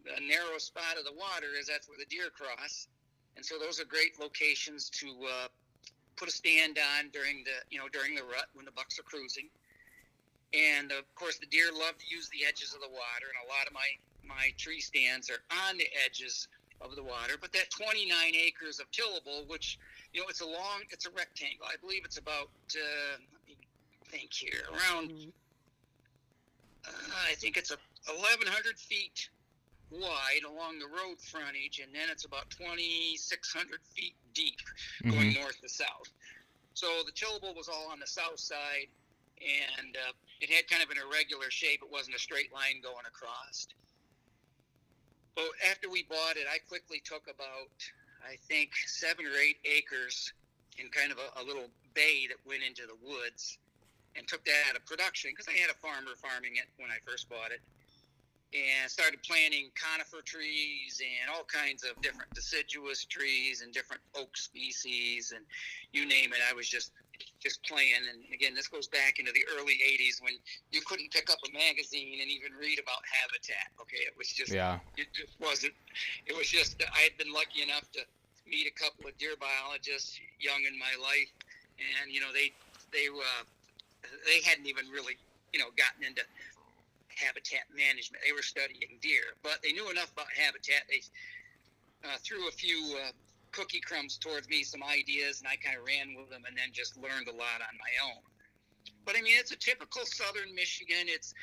[SPEAKER 2] the narrow spot of the water is, that's where the deer cross, and so those are great locations to uh, put a stand on during the you know during the rut when the bucks are cruising. And of course, the deer love to use the edges of the water, and a lot of my my tree stands are on the edges of the water. But that 29 acres of tillable, which you know, it's a long, it's a rectangle. I believe it's about uh, let me think here around. Uh, I think it's a 1,100 feet wide along the road frontage, and then it's about 2,600 feet deep going north to south. So the tillable was all on the south side, and uh, it had kind of an irregular shape. It wasn't a straight line going across. But after we bought it, I quickly took about, I think, seven or eight acres in kind of a, a little bay that went into the woods and took that out of production because I had a farmer farming it when I first bought it and started planting conifer trees and all kinds of different deciduous trees and different oak species and you name it. I was just just playing. And again, this goes back into the early '80s when you couldn't pick up a magazine and even read about habitat. Okay, it was just
[SPEAKER 1] yeah,
[SPEAKER 2] it just wasn't. It was just I had been lucky enough to meet a couple of deer biologists young in my life, and you know they they uh, they hadn't even really you know gotten into habitat management. They were studying deer, but they knew enough about habitat. They uh, threw a few uh, cookie crumbs towards me, some ideas, and I kind of ran with them, and then just learned a lot on my own. But I mean, it's a typical southern Michigan. It's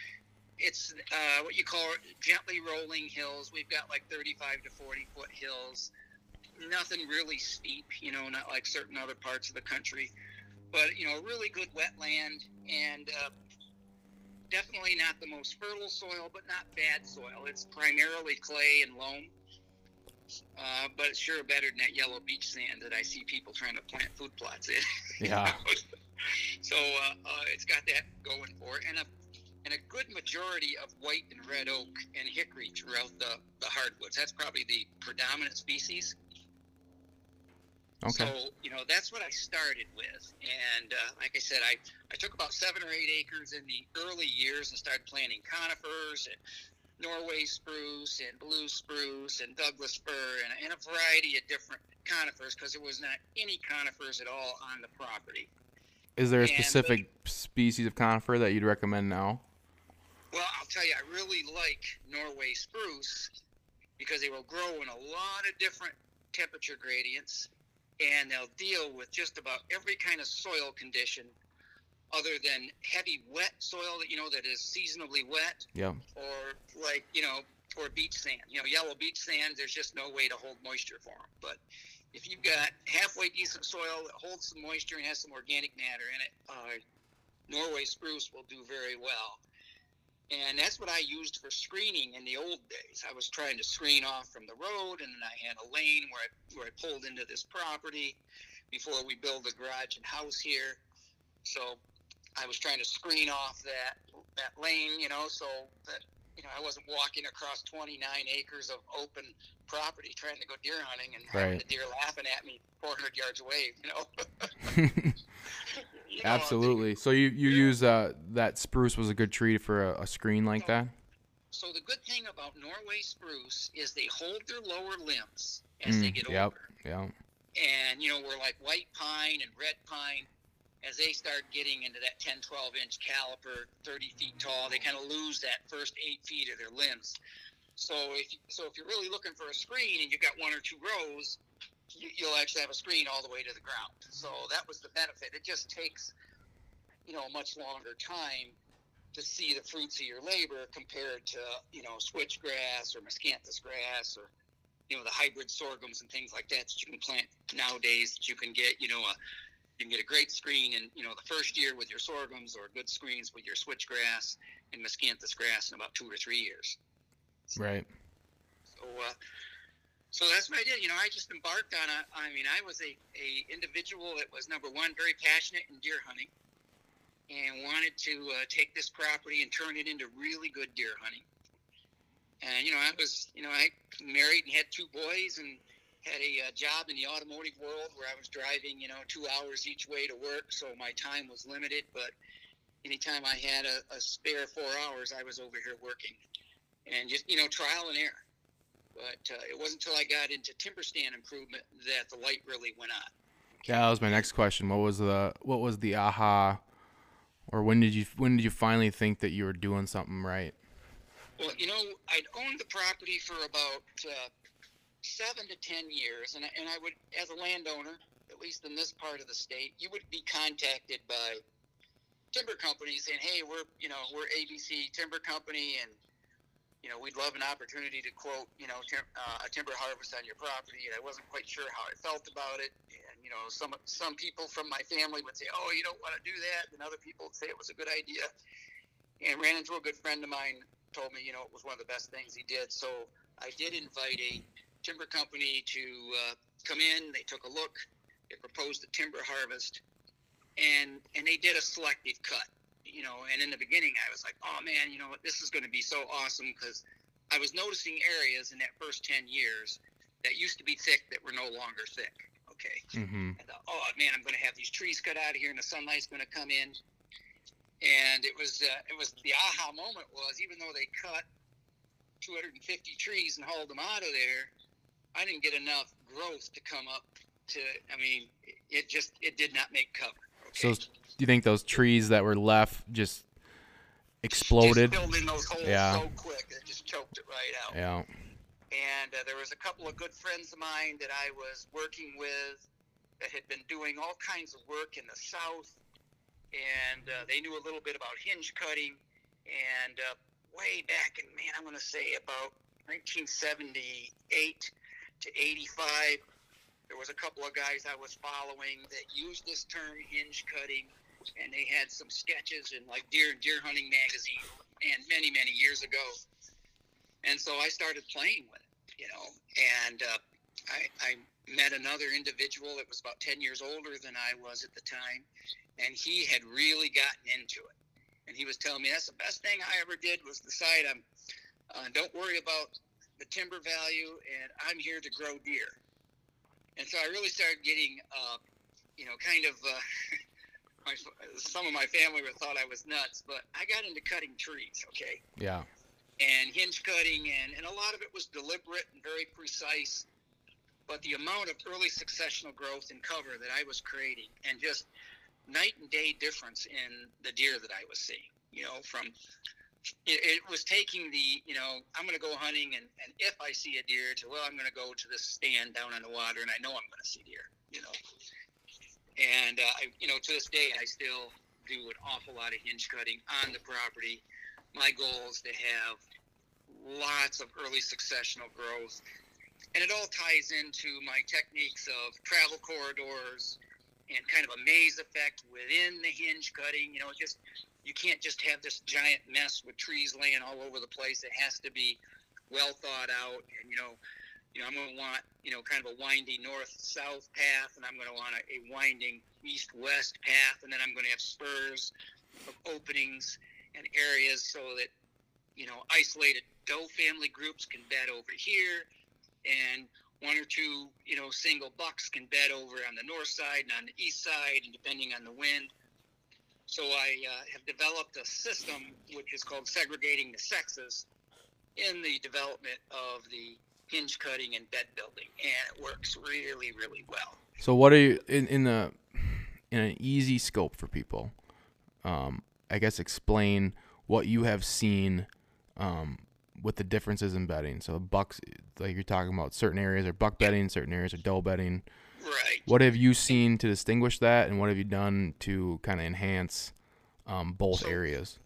[SPEAKER 2] it's uh, what you call gently rolling hills. We've got like 35 to 40 foot hills. Nothing really steep, you know, not like certain other parts of the country. But you know, really good wetland and uh, definitely not the most fertile soil, but not bad soil. It's primarily clay and loam. Uh, but it's sure better than that yellow beach sand that I see people trying to plant food plots in.
[SPEAKER 1] yeah,
[SPEAKER 2] so uh, uh, it's got that going for it, and a and a good majority of white and red oak and hickory throughout the, the hardwoods. That's probably the predominant species.
[SPEAKER 1] okay,
[SPEAKER 2] So you know that's what I started with, and uh, like I said, I I took about seven or eight acres in the early years and started planting conifers and Norway spruce and blue spruce and Douglas fir and, and a variety of different conifers because there was not any conifers at all on the property.
[SPEAKER 1] is there a
[SPEAKER 2] and-
[SPEAKER 1] specific species of conifer that you'd recommend now?
[SPEAKER 2] Well, I'll tell you, I really like Norway spruce because they will grow in a lot of different temperature gradients and they'll deal with just about every kind of soil condition other than heavy wet soil that you know that is seasonably wet.
[SPEAKER 1] Yeah.
[SPEAKER 2] or like you know or beach sand. You know yellow beach sand there's just no way to hold moisture for them but if you've got halfway decent soil that holds some moisture and has some organic matter in it uh, norway spruce will do very well. And that's what i used for screening in the old days. I was trying to screen off from the road and then i had a lane where i, where I pulled into this property before we build a garage and house here. So I was trying to screen off that that lane, you know, so that you know I wasn't walking across 29 acres of open property trying to go deer hunting and having the deer laughing at me 400 yards away, you know. You know,
[SPEAKER 1] Absolutely. So you you use uh that spruce was a good tree for a, a screen like that.
[SPEAKER 2] So the good thing about Norway spruce is they hold their lower limbs as they
[SPEAKER 1] Mm,
[SPEAKER 2] get
[SPEAKER 1] yep.
[SPEAKER 2] older.
[SPEAKER 1] Yeah.
[SPEAKER 2] and you know we're like white pine and red pine as they start getting into that 10 12 inch caliper 30 feet tall they kind of lose that first eight feet of their limbs. So if so if you're really looking for a screen and you've got one or two rows you, you'll actually have a screen all the way to the ground. So that was the benefit. It just takes you know a much longer time to see the fruits of your labor compared to you know switchgrass or miscanthus grass or you know the hybrid sorghums and things like that that you can plant nowadays that you can get you know a you can get a great screen in you know the first year with your sorghums or good screens with your switchgrass and miscanthus grass in about two or three years.
[SPEAKER 1] Right.
[SPEAKER 2] so uh, so that's what I did. You know I just embarked on a I mean I was a, a individual that was number one very passionate in deer hunting and wanted to uh, take this property and turn it into really good deer hunting. And you know I was you know I married and had two boys and had a uh, job in the automotive world where I was driving you know two hours each way to work so my time was limited but anytime I had a, a spare four hours I was over here working and just you know trial and error but uh, it wasn't until I got into timber stand improvement that the light really went on
[SPEAKER 1] Yeah, that was my next question. What was the what was the aha or when did you when did you finally think that you were doing something right?
[SPEAKER 2] Well, you know, I'd owned the property for about uh, seven to ten years, and and I would, as a landowner, at least in this part of the state, you would be contacted by timber companies saying, "Hey, we're you know we're ABC Timber Company, and you know we'd love an opportunity to quote you know tim- uh, a timber harvest on your property." And I wasn't quite sure how I felt about it, and you know some some people from my family would say, "Oh, you don't want to do that," and other people would say it was a good idea. And ran into a good friend of mine told me, you know, it was one of the best things he did. So I did invite a timber company to uh, come in. They took a look. They proposed the timber harvest, and and they did a selective cut. You know, and in the beginning, I was like, oh man, you know what, this is going to be so awesome because I was noticing areas in that first ten years that used to be thick that were no longer thick. Okay.
[SPEAKER 1] Mm-hmm.
[SPEAKER 2] I thought, oh man, I'm going to have these trees cut out of here, and the sunlight's going to come in. And it was uh, it was the aha moment was even though they cut 250 trees and hauled them out of there, I didn't get enough growth to come up to. I mean, it just it did not make cover.
[SPEAKER 1] So do you think those trees that were left just exploded?
[SPEAKER 2] Just filled in those holes
[SPEAKER 1] Yeah.
[SPEAKER 2] so quick it just choked it right out.
[SPEAKER 1] Yeah.
[SPEAKER 2] and uh, there was a couple of good friends of mine that I was working with that had been doing all kinds of work in the South, and uh, they knew a little bit about hinge cutting. And uh, way back in, man, I'm going to say about 1978 to 85, there was a couple of guys I was following that used this term hinge cutting, and they had some sketches in like Deer Deer Hunting magazine, and many many years ago and so I started playing with it, you know. And uh, I, I met another individual that was about ten years older than I was at the time, and he had really gotten into it. And he was telling me that's the best thing I ever did was decide I'm uh, don't worry about the timber value, and I'm here to grow deer. And so I really started getting, uh, you know, kind of. Uh, my, some of my family thought I was nuts, but I got into cutting trees. Okay,
[SPEAKER 1] Yeah.
[SPEAKER 2] and hinge cutting, and, and a lot of it was deliberate and very precise. But the amount of early successional growth and cover that I was creating, and just night and day difference in the deer that I was seeing, you know, from it, was taking the you know I'm going to go hunting and, and if I see a deer to well I'm going to go to this stand down on the water and I know I'm going to see deer you know and uh, I you know to this day I still do an awful lot of hinge cutting on the property. My goal is to have lots of early successional growth and it all ties into my techniques of travel corridors and kind of a maze effect within the hinge cutting. You know, just you can't just have this giant mess with trees laying all over the place. It has to be well thought out, and you know, you know, I'm going to want you know kind of a winding north-south path, and I'm going to want a, a winding east-west path, and then I'm going to have spurs of openings and areas so that you know isolated doe family groups can bed over here and one or two, you know, single bucks can bed over on the north side and on the east side, and depending on the wind. So I uh, have developed a system which is called segregating the sexes in the development of the hinge cutting and bed building, and it works really, really well.
[SPEAKER 1] So what are you in, in the in an easy scope for people? Um, I guess explain what you have seen um, with the differences in bedding. So bucks, like you're talking about, certain areas are buck bedding, certain areas are doe bedding.
[SPEAKER 2] Right.
[SPEAKER 1] What have you seen to distinguish that, and what have you done to kind of enhance um, both
[SPEAKER 2] So-
[SPEAKER 1] areas?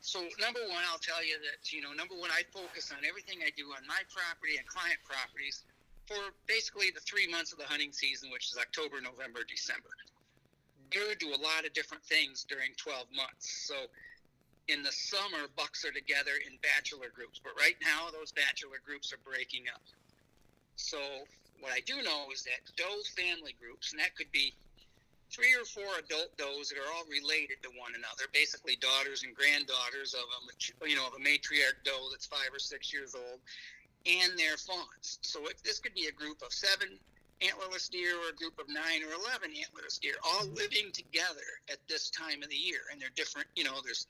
[SPEAKER 2] So number one, I'll tell you that you know number one, I focus on everything I do on my property and client properties for basically the three months of the hunting season, which is October, November, December. Deer do a lot of different things during 12 months. So in the summer, bucks are together in bachelor groups, but right now those bachelor groups are breaking up. So what I do know is that doe family groups, and that could be three or four adult does that are all related to one another, basically daughters and granddaughters of a you know of a matriarch doe that's five or six years old, and their fawns. So it, this could be a group of seven antlerless deer or a group of nine or eleven antlerless deer, all living together at this time of the year, and they're different. You know, there's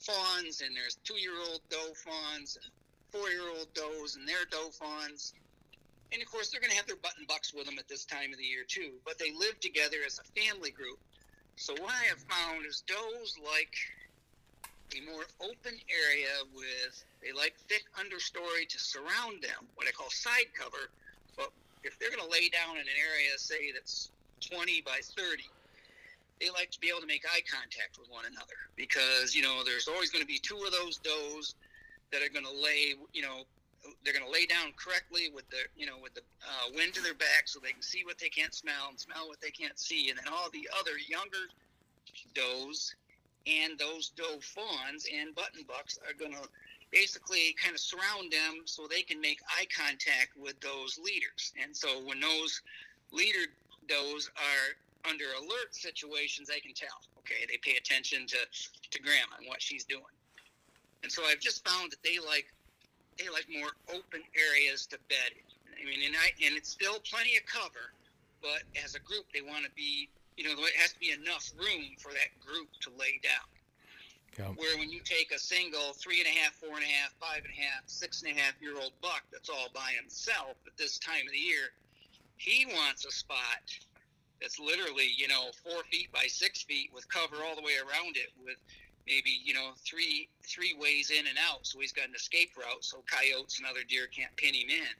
[SPEAKER 2] fawns and there's two-year-old doe fawns and four-year-old does and their doe fawns. And of course, they're going to have their button bucks with them at this time of the year too. But they live together as a family group. So what I have found is does like a more open area with they like thick understory to surround them, what I call side cover. But if they're going to lay down in an area, say that's 20 by 30, they like to be able to make eye contact with one another because you know there's always going to be two of those does that are going to lay, you know, they're going to lay down correctly with the you know with the uh, wind to their back so they can see what they can't smell and smell what they can't see. And then all the other younger does and those doe fawns and button bucks are going to basically kind of surround them so they can make eye contact with those leaders. And so when those leader does are under alert situations they can tell okay they pay attention to to grandma and what she's doing. And so i've just found that they like they like more open areas to bed in. I mean, and I and it's still plenty of cover, but as a group, they want to be, you know, it has to be enough room for that group to lay down. Where when you take a single three and a half, four and a half, five and a half, six and a half year old buck that's all by himself at this time of the year, he wants a spot that's literally, you know, four feet by six feet with cover all the way around it with maybe you know three three ways in and out. So he's got an escape route so coyotes and other deer can't pin him in.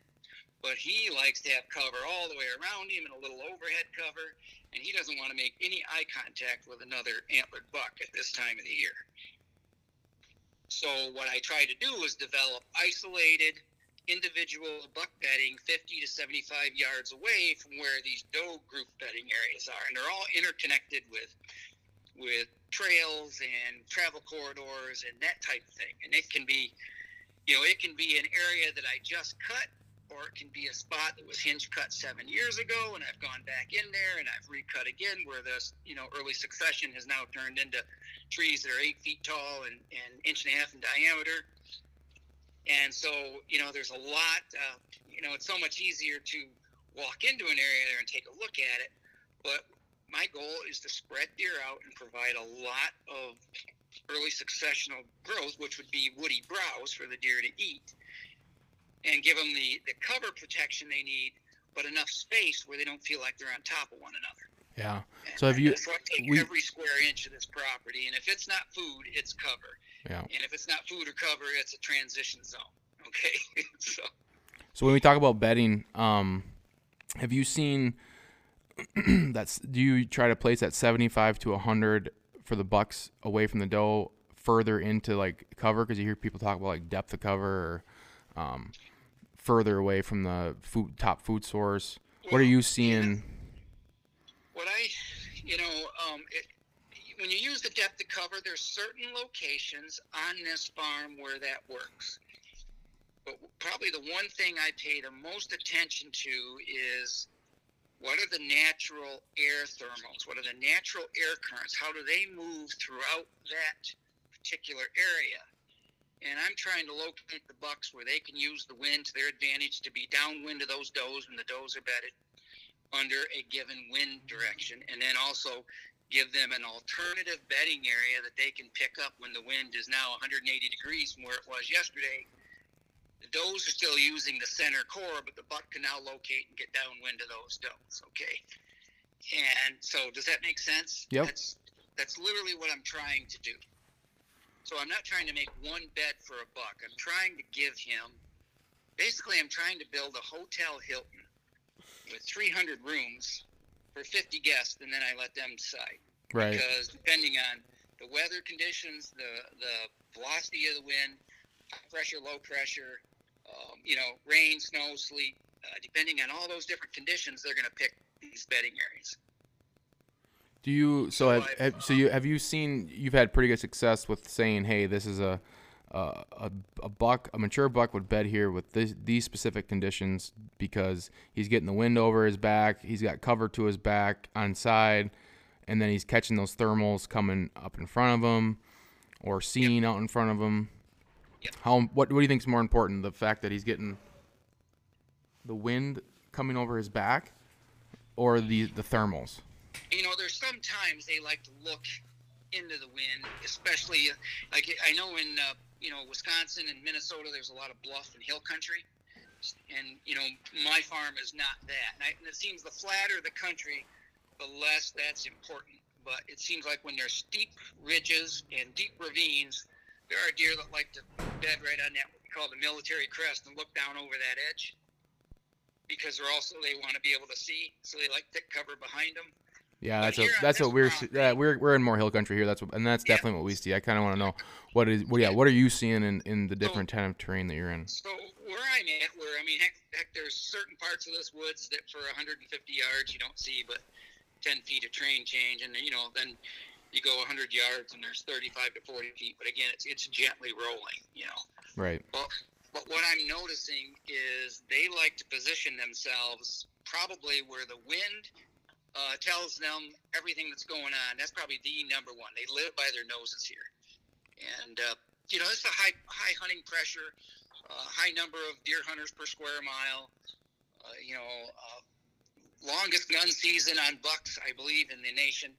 [SPEAKER 2] But he likes to have cover all the way around him and a little overhead cover and he doesn't want to make any eye contact with another antlered buck at this time of the year. So what i try to do is develop isolated individual buck bedding 50 to 75 yards away from where these doe group bedding areas are and they're all interconnected with with trails and travel corridors and that type of thing. And it can be, you know, it can be an area that I just cut, or it can be a spot that was hinge cut seven years ago, and I've gone back in there and I've recut again, where this, you know, early succession has now turned into trees that are eight feet tall and, and inch and a half in diameter. And so, you know, there's a lot. Uh, you know, it's so much easier to walk into an area there and take a look at it, but my goal is to spread deer out and provide a lot of early successional growth, which would be woody browse for the deer to eat, and give them the, the cover protection they need, but enough space where they don't feel like they're on top of one another.
[SPEAKER 1] Yeah. So have you-
[SPEAKER 2] So I take
[SPEAKER 1] we-
[SPEAKER 2] every square inch of this property, and if it's not food, it's cover.
[SPEAKER 3] Yeah.
[SPEAKER 2] And if it's not food or cover, it's a transition zone. Okay. so
[SPEAKER 3] So when we talk about bedding, um, have you seen that's do you try to place that 75 to 100 for the bucks away from the doe further into like cover because you hear people talk about like depth of cover or um, further away from the food top food source. What are you seeing?
[SPEAKER 2] what I, you know, um, it, when you use the depth of cover, there's certain locations on this farm where that works. But probably the one thing I pay the most attention to is what are the natural air thermals? What are the natural air currents? How do they move throughout that particular area? And I'm trying to locate the bucks where they can use the wind to their advantage to be downwind of those does when the does are bedded under a given wind direction, and then also give them an alternative bedding area that they can pick up when the wind is now 180 degrees from where it was yesterday. The does are still using the center core, but the buck can now locate and get downwind of those does. Okay, and so does that make sense?
[SPEAKER 3] Yep.
[SPEAKER 2] That's that's literally what I'm trying to do. So I'm not trying to make one bed for a buck. I'm trying to give him. Basically, I'm trying to build a hotel Hilton with 300 rooms for 50 guests, and then I let them decide.
[SPEAKER 3] Right.
[SPEAKER 2] Because depending on the weather conditions, the the velocity of the wind, high pressure, low pressure, um, you know, rain, snow, sleet, uh, depending on all those different conditions, they're going to pick these bedding areas.
[SPEAKER 3] Do you so
[SPEAKER 2] So
[SPEAKER 3] have, have so you have you seen you've had pretty good success with saying hey this is a a, a, a buck a mature buck would bed here with this, these specific conditions because he's getting the wind over his back he's got cover to his back on side and then he's catching those thermals coming up in front of him or seeing out in front of him
[SPEAKER 2] Yep.
[SPEAKER 3] how what what do you think is more important the fact that he's getting the wind coming over his back or the the thermals
[SPEAKER 2] you know, there's sometimes they like to look into the wind, especially like I know in uh, you know Wisconsin and Minnesota, there's a lot of bluff and hill country, and you know my farm is not that. And, I, and it seems the flatter the country, the less that's important. But it seems like when there's steep ridges and deep ravines, there are deer that like to bed right on that what we call the military crest and look down over that edge because they're also they want to be able to see, so they like thick cover behind them.
[SPEAKER 3] Yeah, that's a, that's what we're yeah, we're we're in more hill country here. That's what, and that's
[SPEAKER 2] Yeah.
[SPEAKER 3] definitely what we see. I kind of want to know what is well, yeah, what are you seeing in, in the different kind of terrain that you're in?
[SPEAKER 2] So where I'm at, where I mean, heck, heck, there's certain parts of this woods that for 150 yards you don't see but 10 feet of train change, and you know then you go 100 yards and there's 35 to 40 feet. But again, it's it's gently rolling, you know.
[SPEAKER 3] Right.
[SPEAKER 2] But but what I'm noticing is they like to position themselves probably where the wind uh, tells them everything that's going on. That's probably the number one. They live by their noses here, and uh, you know it's a high high hunting pressure, uh, high number of deer hunters per square mile. Uh, you know, uh, longest gun season on bucks, I believe, in the nation,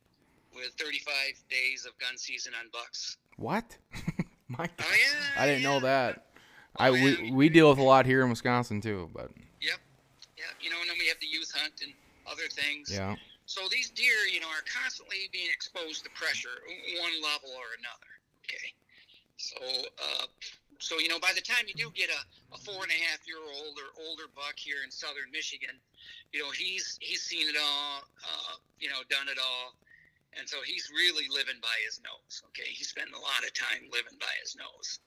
[SPEAKER 2] with 35 days of gun season on bucks.
[SPEAKER 3] What? My
[SPEAKER 2] Oh yeah,
[SPEAKER 3] I didn't know
[SPEAKER 2] yeah.
[SPEAKER 3] that. I
[SPEAKER 2] Oh,
[SPEAKER 3] we, we deal with a lot here in Wisconsin too, but
[SPEAKER 2] Yep. Yeah. You know, and then we have the youth hunt and other things.
[SPEAKER 3] yeah.
[SPEAKER 2] So these deer, you know, are constantly being exposed to pressure, one level or another. Okay. So, uh, so you know, by the time you do get a, a four and a half year old or older buck here in southern Michigan, you know, he's he's seen it all, uh, you know, done it all, and so he's really living by his nose. Okay, he's spending a lot of time living by his nose,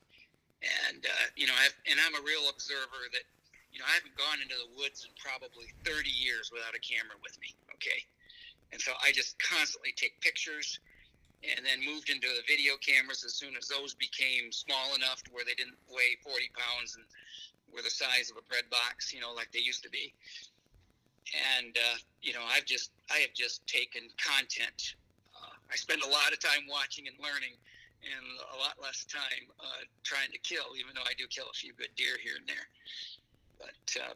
[SPEAKER 2] and uh, you know, I've, and I'm a real observer that you know, I haven't gone into the woods in probably 30 years without a camera with me. Okay. And so I just constantly take pictures and then moved into the video cameras as soon as those became small enough to where they didn't weigh 40 pounds and were the size of a bread box, you know, like they used to be. And, uh, you know, I've just, I have just taken content. I spend a lot of time watching and learning and a lot less time uh, trying to kill, even though I do kill a few good deer here and there. But uh,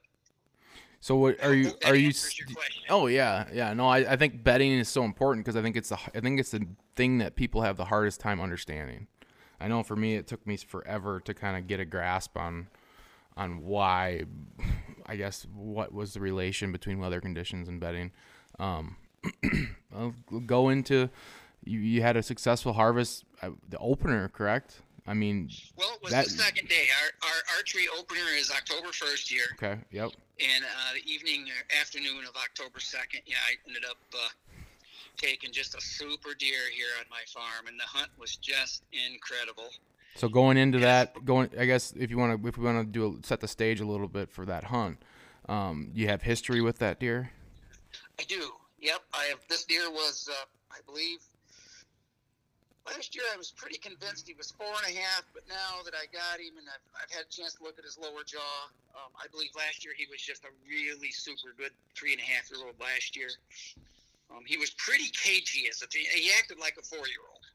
[SPEAKER 3] So what are you are you
[SPEAKER 2] answers your
[SPEAKER 3] st-
[SPEAKER 2] question.
[SPEAKER 3] Oh yeah, yeah. No, I, I think bedding is so important because I think it's the I think it's the thing that people have the hardest time understanding. I know for me it took me forever to kind of get a grasp on on why I guess what was the relation between weather conditions and bedding. Um, I'll go into you, you had a successful harvest uh, the opener correct
[SPEAKER 1] I mean,
[SPEAKER 2] Well, it was
[SPEAKER 1] That-
[SPEAKER 2] the second day. Our, our archery opener is October 1st here,
[SPEAKER 1] okay, yep.
[SPEAKER 2] and uh, the evening or afternoon of October 2nd, yeah, I ended up uh, taking just a super deer here on my farm, and the hunt was just incredible.
[SPEAKER 1] So going into that, going, I guess if you want to, if we want to do a, set the stage a little bit for that hunt, um, you have history with that deer.
[SPEAKER 2] I do. Yep. I have. This deer was, uh, I believe, last year I was pretty convinced he was four and a half, but now that I got him and I've, I've had a chance to look at his lower jaw, um, I believe last year he was just a really super good three and a half year old last year. Um, he was pretty cagey as a th- he acted like a four year old.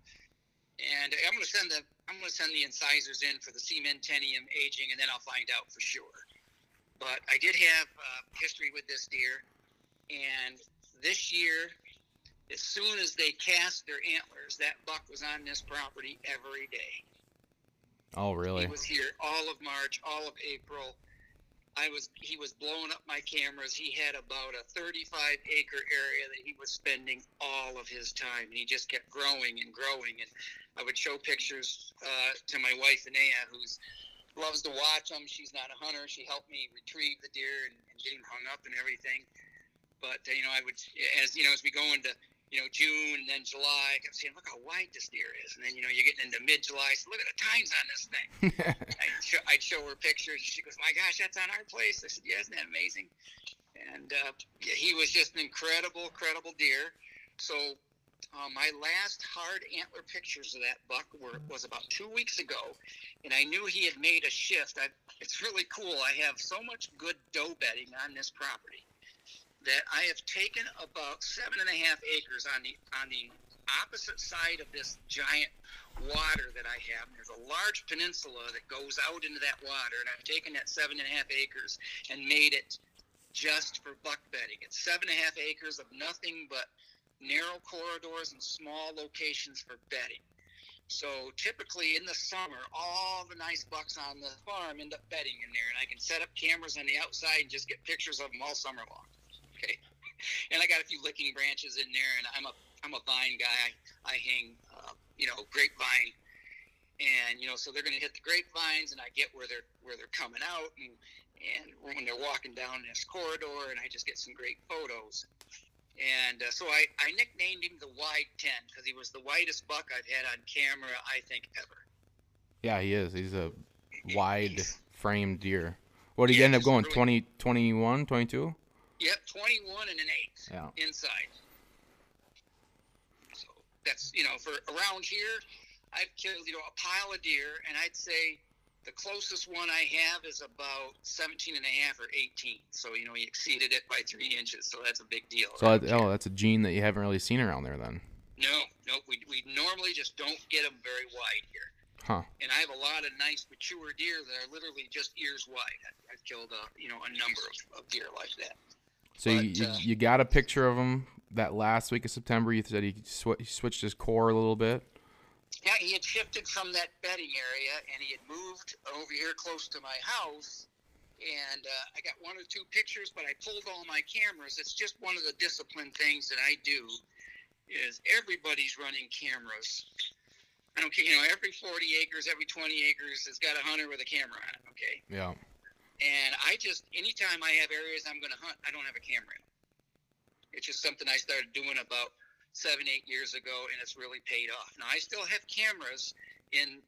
[SPEAKER 2] And I'm going to send the I'm to send the incisors in for the cementinium aging, and then I'll find out for sure. But I did have uh, history with this deer, and this year, as soon as they cast their antlers, that buck was on this property every day.
[SPEAKER 1] Oh, really?
[SPEAKER 2] He was here all of March, all of April. I was he was blowing up my cameras. He had about a 35 acre area that he was spending all of his time, and he just kept growing and growing. And I would show pictures uh, to my wife Anea, who's loves to watch them. She's not a hunter. She helped me retrieve the deer and, and get him hung up and everything. But you know, I would as you know as we go into you know June and then July, I kept saying, look how wide this deer is. And then you know you're getting into mid July. So look at the times on this thing. I'd show, I'd show her pictures. She goes, "My gosh, that's on our place." I said, "Yeah, isn't that amazing?" And uh, yeah, he was just an incredible, incredible deer. So uh, my last hard antler pictures of that buck were was about two weeks ago, and I knew he had made a shift. I, it's really cool. I have so much good doe bedding on this property that I have taken about seven and a half acres on the on the opposite side of this giant water that I have. There's a large peninsula that goes out into that water, and I've taken that seven and a half acres and made it just for buck bedding. It's seven and a half acres of nothing but narrow corridors and small locations for bedding. So typically in the summer, all the nice bucks on the farm end up bedding in there, and I can set up cameras on the outside and just get pictures of them all summer long. Okay, and I got a few licking branches in there, and I'm a I'm a vine guy. I, I hang, uh, you know, grapevine, and you know, so they're going to hit the grapevines, and I get where they're where they're coming out, and and when they're walking down this corridor, and I just get some great photos. And uh, so I, I nicknamed him the Wide 10 because he was the widest buck I've had on camera, I think, ever.
[SPEAKER 1] yeah, he is. He's a wide framed deer. What did he
[SPEAKER 2] Yeah,
[SPEAKER 1] end up going?
[SPEAKER 2] really-
[SPEAKER 1] 20, 21, 22?
[SPEAKER 2] Yep, 21 and an 8
[SPEAKER 1] Yeah.
[SPEAKER 2] inside. So that's, you know, for around here, I've killed, you know, a pile of deer, and I'd say the closest one I have is about 17 and a half or 18. So, you know, he exceeded it by three inches, so that's a big deal.
[SPEAKER 1] So, that, oh, that's a gene that you haven't really seen around there then.
[SPEAKER 2] No, no, we, we normally just don't get them very wide here.
[SPEAKER 1] Huh.
[SPEAKER 2] And I have a lot of nice mature deer that are literally just ears wide. I, I've killed, uh, you know, a number of, of deer like that.
[SPEAKER 1] So you,
[SPEAKER 2] But,
[SPEAKER 1] you,
[SPEAKER 2] uh,
[SPEAKER 1] you got a picture of him that last week of September. You said he, sw- he switched his core a little bit.
[SPEAKER 2] Yeah, he had shifted from that bedding area and he had moved over here close to my house. And uh, I got one or two pictures, but I pulled all my cameras. It's just one of the discipline things that I do. Is everybody's running cameras? I don't care. You know, every 40 acres, every 20 acres has got a hunter with a camera on. it, Okay.
[SPEAKER 1] Yeah.
[SPEAKER 2] And I just, anytime I have areas I'm going to hunt, I don't have a camera. It's just something I started doing about seven, eight years ago, and it's really paid off. Now, I still have cameras in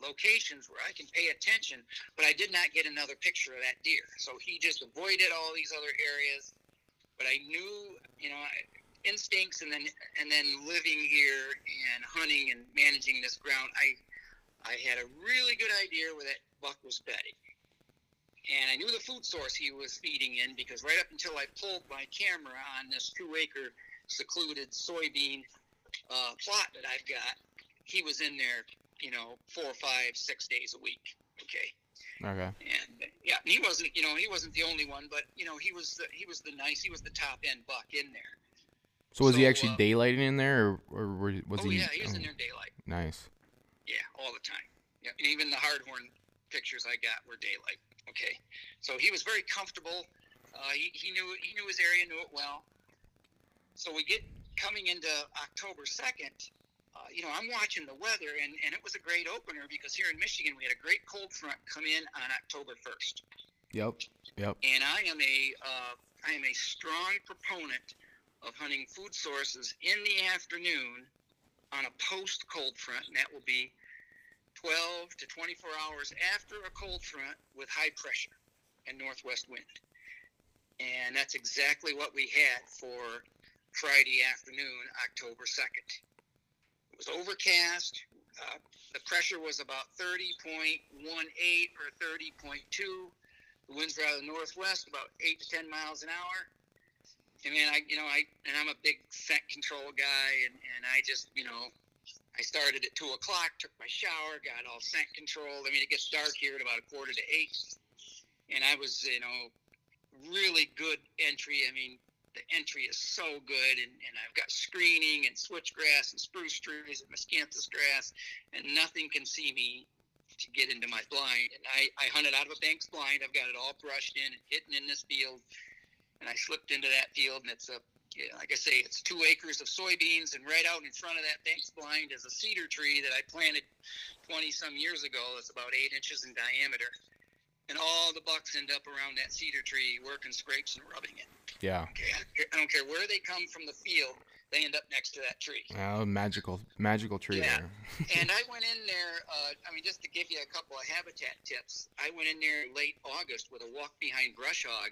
[SPEAKER 2] locations where I can pay attention, but I did not get another picture of that deer. So he just avoided all these other areas. But I knew, you know, instincts, and then and then living here and hunting and managing this ground, I I had a really good idea where that buck was bedding and I knew the food source he was feeding in because right up until I pulled my camera on this two acre secluded soybean uh, plot that I've got, he was in there, you know, four, five, six days a week. Okay.
[SPEAKER 1] Okay.
[SPEAKER 2] And yeah, he wasn't, you know, he wasn't the only one, but you know, he was the, he was the nice, he was the top end buck in there.
[SPEAKER 1] So was he actually
[SPEAKER 2] uh,
[SPEAKER 1] daylighting in there, or, or was
[SPEAKER 2] oh
[SPEAKER 1] he?
[SPEAKER 2] yeah, he was in
[SPEAKER 1] oh,
[SPEAKER 2] there daylight.
[SPEAKER 1] Nice.
[SPEAKER 2] Yeah, all the time. Yeah, and even the hardhorn pictures I got were daylight. Okay, so he was very comfortable. Uh, he, he knew he knew his area, knew it well. So we get coming into October second. uh, you know, I'm watching the weather, and, and it was a great opener because here in Michigan we had a great cold front come in on October 1st.
[SPEAKER 1] Yep. Yep.
[SPEAKER 2] And I am a uh, I am a strong proponent of hunting food sources in the afternoon on a post cold front, and that will be 12 to 24 hours after a cold front with high pressure and northwest wind. And that's exactly what we had for Friday afternoon, October 2nd. It was overcast. Uh, the pressure was about 30.18 or 30.2. The winds were out of the northwest, about 8 to 10 miles an hour. And man, I, you know, I, and I'm a big scent control guy, and, and I just, you know, I started at 2 o'clock, took my shower, got all scent controlled. I mean, it gets dark here at about a quarter to 8. And I was, you know, really good entry. I mean, the entry is so good, and, and I've got screening and switchgrass and spruce trees and miscanthus grass, and nothing can see me to get into my blind. And I, I hunted out of a Banks blind. I've got it all brushed in and hidden in this field, and I slipped into that field, and it's a like I say, it's two acres of soybeans, and right out in front of that Banks blind is a cedar tree that I planted 20 some years ago. It's about eight inches in diameter and all the bucks end up around that cedar tree working scrapes and rubbing it.
[SPEAKER 1] Yeah.
[SPEAKER 2] Okay, I don't care, I don't care where they come from the field, they end up next to that tree.
[SPEAKER 1] Oh, magical, magical tree
[SPEAKER 2] Yeah.
[SPEAKER 1] there.
[SPEAKER 2] and I went in there. Uh, I mean, just to give you a couple of habitat tips, I went in there late August with a walk behind brush hog,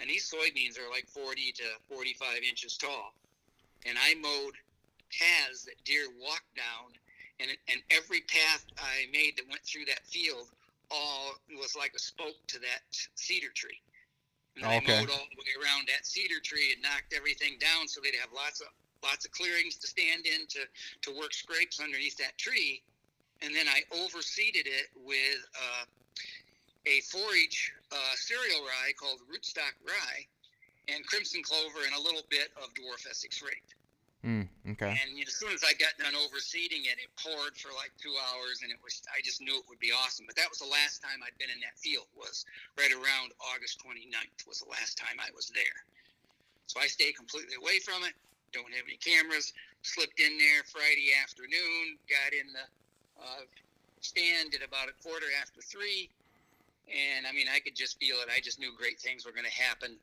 [SPEAKER 2] and these soybeans are like 40 to 45 inches tall, and I mowed paths that deer walked down, and and every path I made that went through that field all was like a spoke to that cedar tree. And I mowed all the way around that cedar tree and knocked everything down so they'd have lots of lots of clearings to stand in to, to work scrapes underneath that tree. And then I overseeded it with uh, a forage uh, cereal rye called rootstock rye and crimson clover and a little bit of dwarf Essex rape.
[SPEAKER 1] Mm, okay.
[SPEAKER 2] And you know, as soon as I got done overseeding it, it poured for like two hours, and it was I just knew it would be awesome. But that was the last time I'd been in that field. Was right around August 29th was the last time I was there. So I stayed completely away from it. Don't have any cameras. Slipped in there Friday afternoon. Got in the uh, stand at about a quarter after three, and I mean I could just feel it. I just knew great things were going to happen.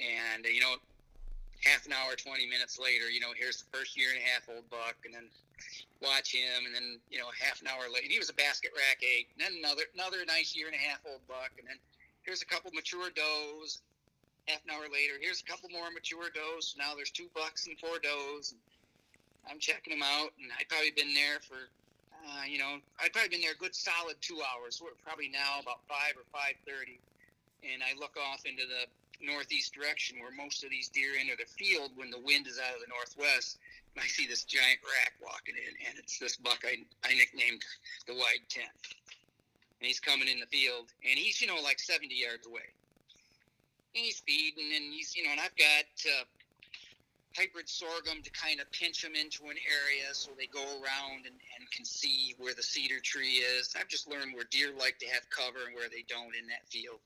[SPEAKER 2] And you know, half an hour, 20 minutes later, you know, here's the first year and a half old buck, and then watch him, and then, you know, half an hour later, he was a basket rack eight, and then another, another nice year and a half old buck, and then here's a couple mature does. Half an hour later, here's a couple more mature does. Now there's two bucks and four does. And I'm checking them out, and I'd probably been there for, uh, you know, I'd probably been there a good solid two hours. We're probably now about five or five thirty, and I look off into the northeast direction where most of these deer enter the field when the wind is out of the northwest. And I see this giant rack walking in, and it's this buck I, I nicknamed the Wide Ten. And he's coming in the field, and he's, you know, like 70 yards away. And he's feeding, and he's, you know, and I've got uh, hybrid sorghum to kind of pinch them into an area so they go around and, and can see where the cedar tree is. I've just learned where deer like to have cover and where they don't in that field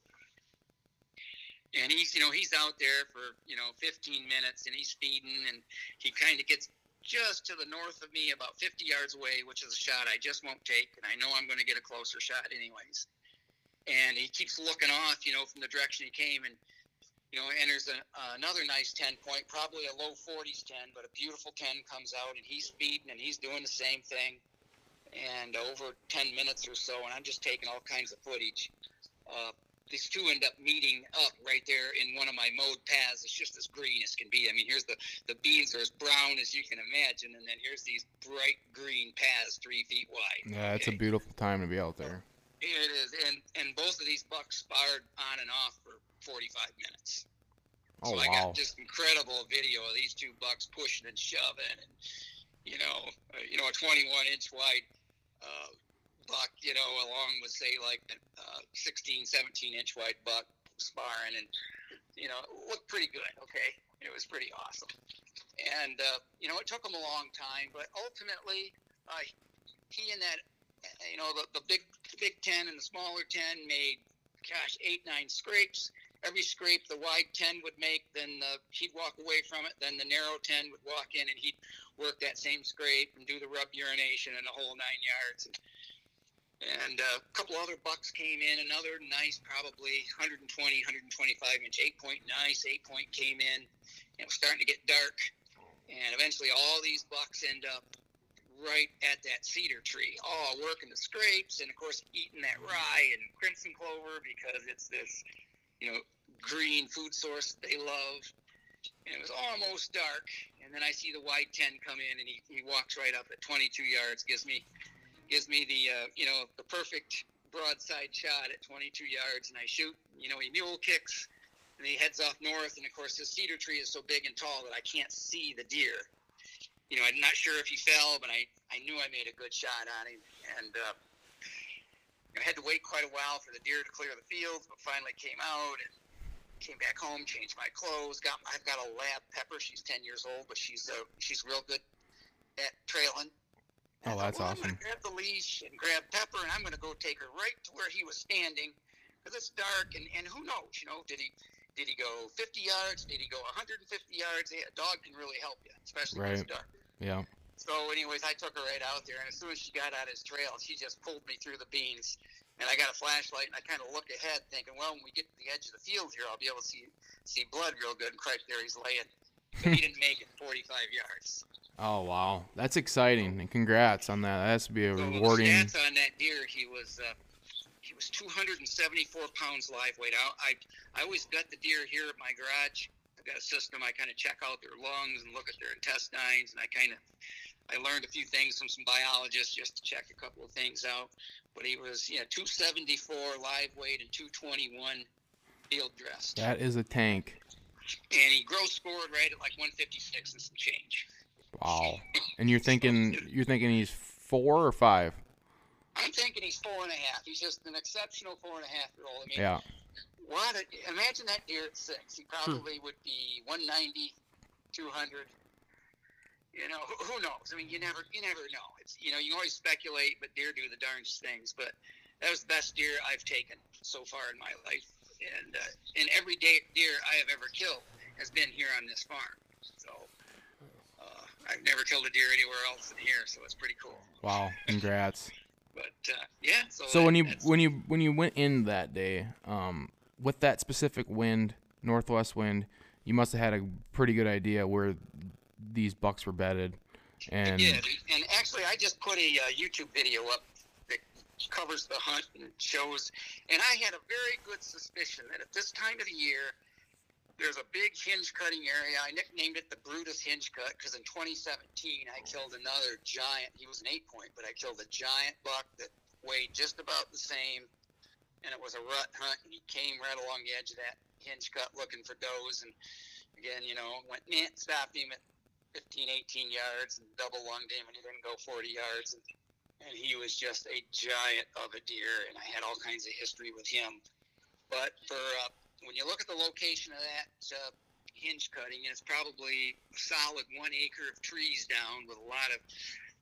[SPEAKER 2] and he's you know he's out there for you know 15 minutes and he's feeding and he kind of gets just to the north of me about 50 yards away which is a shot i just won't take and i know i'm going to get a closer shot anyways and he keeps looking off you know from the direction he came and you know enters a, another nice 10 point probably a low 40s 10 but a beautiful 10 comes out and he's feeding and he's doing the same thing and over 10 minutes or so and i'm just taking all kinds of footage uh, these two end up meeting up right there in one of my mowed paths. It's just as green as can be. I mean, here's the the beans are as brown as you can imagine, and then here's these bright green paths three feet wide.
[SPEAKER 1] Yeah, it's a beautiful time to be out there.
[SPEAKER 2] It is, and and both of these bucks sparred on and off for 45 minutes.
[SPEAKER 1] Oh
[SPEAKER 2] so I got just incredible video of these two bucks pushing and shoving, and you know, uh, you know, a 21 inch wide uh, buck, you know, along with say like a uh, 16, 17 inch wide buck sparring, and you know, it looked pretty good. Okay, it was pretty awesome, and uh, you know, it took him a long time, but ultimately, uh, he and that, you know, the, the big the big ten and the smaller ten made, gosh, eight nine scrapes every scrape the wide 10 would make, then the, he'd walk away from it. Then the narrow 10 would walk in and he'd work that same scrape and do the rub urination and the whole nine yards. And, and uh, a couple other bucks came in. Another nice, probably 120, 125 inch eight point nice eight point came in. And it was starting to get dark. And eventually, all these bucks end up right at that cedar tree, all working the scrapes, and of course, eating that rye and crimson clover because it's this, you know, green food source they love. And it was almost dark, and then I see the wide 10 come in, and he, he walks right up at 22 yards, gives me gives me the uh, you know the perfect broadside shot at 22 yards, and I shoot. You know, he mule kicks, and he heads off north. And of course, this cedar tree is so big and tall that I can't see the deer. You know, I'm not sure if he fell, but I I knew I made a good shot on him, and uh, I had to wait quite a while for the deer to clear the fields, but finally came out and came back home, changed my clothes. Got I've got a lab pepper. She's 10 years old, but she's uh, she's real good at trailing.
[SPEAKER 1] Oh, that's
[SPEAKER 2] well,
[SPEAKER 1] awesome.
[SPEAKER 2] I'm gonna grab the leash and grab Pepper, and I'm gonna go take her right to where he was standing, because it's dark, and, and who knows, you know, did he did he go 50 yards? Did he go 150 yards? A dog can really help you, especially when
[SPEAKER 1] Right.
[SPEAKER 2] it's dark.
[SPEAKER 1] Yeah.
[SPEAKER 2] So, anyways, I took her right out there, and as soon as she got out his trail, she just pulled me through the beans. And I got a flashlight, and I kind of look ahead, thinking, well, when we get to the edge of the field here, I'll be able to see see blood real good. And Christ, there he's laying. But he didn't make it 45 yards.
[SPEAKER 1] Oh wow, that's exciting, and congrats on that. That has to be a
[SPEAKER 2] So
[SPEAKER 1] rewarding.
[SPEAKER 2] stats on that deer, he was uh, he was 274 pounds live weight. I, I I always gut the deer here at my garage. I've got a system. I kind of check out their lungs and look at their intestines, and I kind of I learned a few things from some biologists just to check a couple of things out. But he was yeah 274 live weight and 221 field dressed,
[SPEAKER 1] That is a tank.
[SPEAKER 2] and he gross scored right at like 156 and some change.
[SPEAKER 1] Wow. And you're thinking you're thinking he's four or five?
[SPEAKER 2] I'm thinking he's four and a half. He's just an exceptional four and a half year old. I mean,
[SPEAKER 1] Yeah.
[SPEAKER 2] What? A, imagine that deer at six. He hmm. probably would be 190, 200. You know, who, who knows? I mean, you never, you never know. It's you know, you always speculate, but deer do the darndest things. But that was the best deer I've taken so far in my life, and uh, and every day deer I have ever killed has been here on this farm. So uh, I've never killed a deer anywhere else than here, so it's pretty cool.
[SPEAKER 1] Wow. Congrats.
[SPEAKER 2] But uh, yeah, so
[SPEAKER 1] So
[SPEAKER 2] that-
[SPEAKER 1] when you when you when you went in that day, um, with that specific wind, northwest wind, you must have had a pretty good idea where these bucks were bedded. And
[SPEAKER 2] Yeah, and actually, I just put a uh, YouTube video up that covers the hunt and shows. And I had a very good suspicion that at this time of the year, there's a big hinge cutting area. I nicknamed it the Brutus Hinge Cut because in 2017 I killed another giant. He was an eight point, but I killed a giant buck that weighed just about the same, and it was a rut hunt. And he came right along the edge of that hinge cut looking for does, and again, you know, went nah, stopped him at 15, 18 yards and double lunged him, and he didn't go 40 yards. And, and he was just a giant of a deer, and I had all kinds of history with him. But for uh, when you look at the location of that uh, hinge cutting, it's probably a solid one acre of trees down with a lot of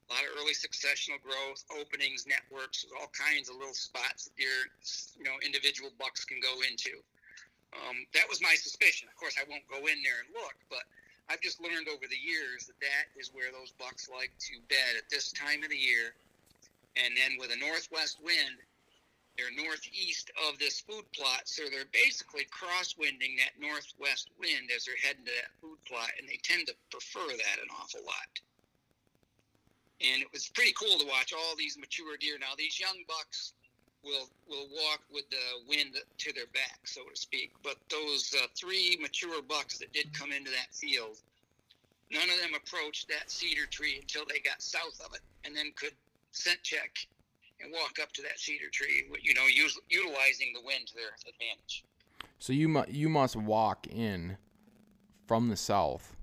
[SPEAKER 2] a lot of early successional growth, openings, networks, all kinds of little spots that deer, you know, individual bucks can go into. Um, that was my suspicion. Of course, I won't go in there and look, but I've just learned over the years that that is where those bucks like to bed at this time of the year. And then with a northwest wind, they're northeast of this food plot, so they're basically crosswinding that northwest wind as they're heading to that food plot, and they tend to prefer that an awful lot. And it was pretty cool to watch all these mature deer. Now these young bucks will will walk with the wind to their back, so to speak. But those uh, three mature bucks that did come into that field, none of them approached that cedar tree until they got south of it, and then could scent check and walk up to that cedar tree. You know, us- utilizing the wind to their advantage.
[SPEAKER 1] so you mu- you must walk in from the south.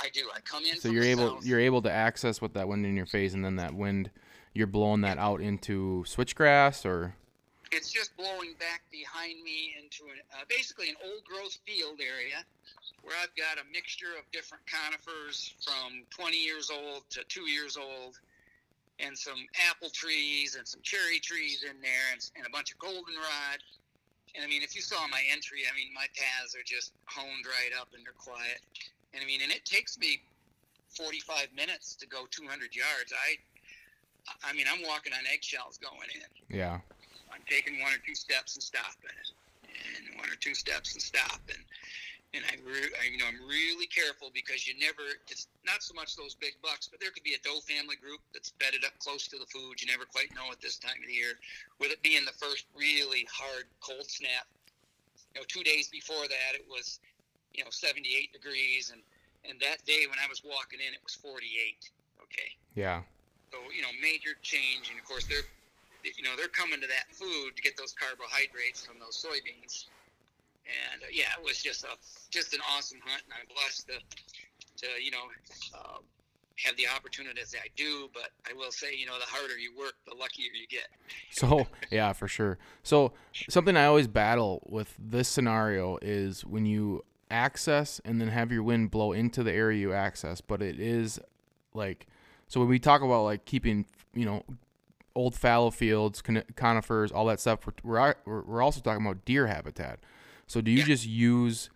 [SPEAKER 2] I do. I come in.
[SPEAKER 1] So
[SPEAKER 2] from
[SPEAKER 1] you're
[SPEAKER 2] the
[SPEAKER 1] able
[SPEAKER 2] south.
[SPEAKER 1] you're able to access with that wind in your face, and then that wind, you're blowing that out into switchgrass or
[SPEAKER 2] It's just blowing back behind me into an, uh, basically an old growth field area where I've got a mixture of different conifers from 20 years old to two years old, and some apple trees and some cherry trees in there, and, and a bunch of goldenrod. And I mean, if you saw my entry, I mean, my paths are just honed right up and they're quiet. And I mean, and it takes me 45 minutes to go 200 yards. I, I mean, I'm walking on eggshells going in.
[SPEAKER 3] Yeah.
[SPEAKER 2] I'm taking one or two steps and stopping, and one or two steps and stopping. And I, re- I, you know, I'm really careful because you never. It's not so much those big bucks, but there could be a doe family group that's bedded up close to the food. You never quite know at this time of the year. With it being the first really hard cold snap, you know, two days before that it was, you know, 78 degrees, and and that day when I was walking in, it was 48. Okay.
[SPEAKER 3] Yeah.
[SPEAKER 2] So you know, major change, and of course they're, you know, they're coming to that food to get those carbohydrates from those soybeans. And uh, yeah, it was just a just an awesome hunt, and I'm blessed to, to you know, uh, have the opportunities I do. But I will say, you know, the harder you work, the luckier you get.
[SPEAKER 3] So yeah, for sure. So something I always battle with this scenario is when you access and then have your wind blow into the area you access, but it is like so when we talk about like keeping you know old fallow fields, conifers, all that stuff, we're, we're we're also talking about deer habitat. So do you
[SPEAKER 2] Yeah.
[SPEAKER 3] just use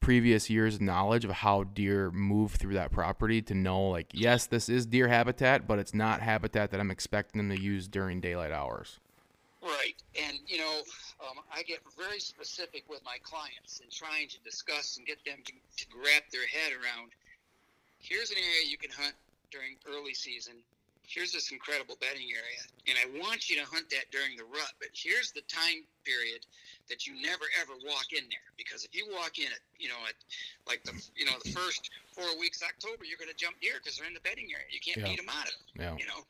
[SPEAKER 3] previous years' knowledge of how deer move through that property to know like yes, this is deer habitat, but it's not habitat that I'm expecting them to use during daylight hours.
[SPEAKER 2] Right, and you know, um, I get very specific with my clients and trying to discuss and get them to, to wrap their head around. Here's an area you can hunt during early season. Here's this incredible bedding area, and I want you to hunt that during the rut. But here's the time period that you never ever walk in there because if you walk in at you know at like the you know the first four weeks October, you're going to jump deer because they're in the bedding area. You can't
[SPEAKER 3] Yeah.
[SPEAKER 2] beat them out of it
[SPEAKER 3] Yeah.
[SPEAKER 2] you know.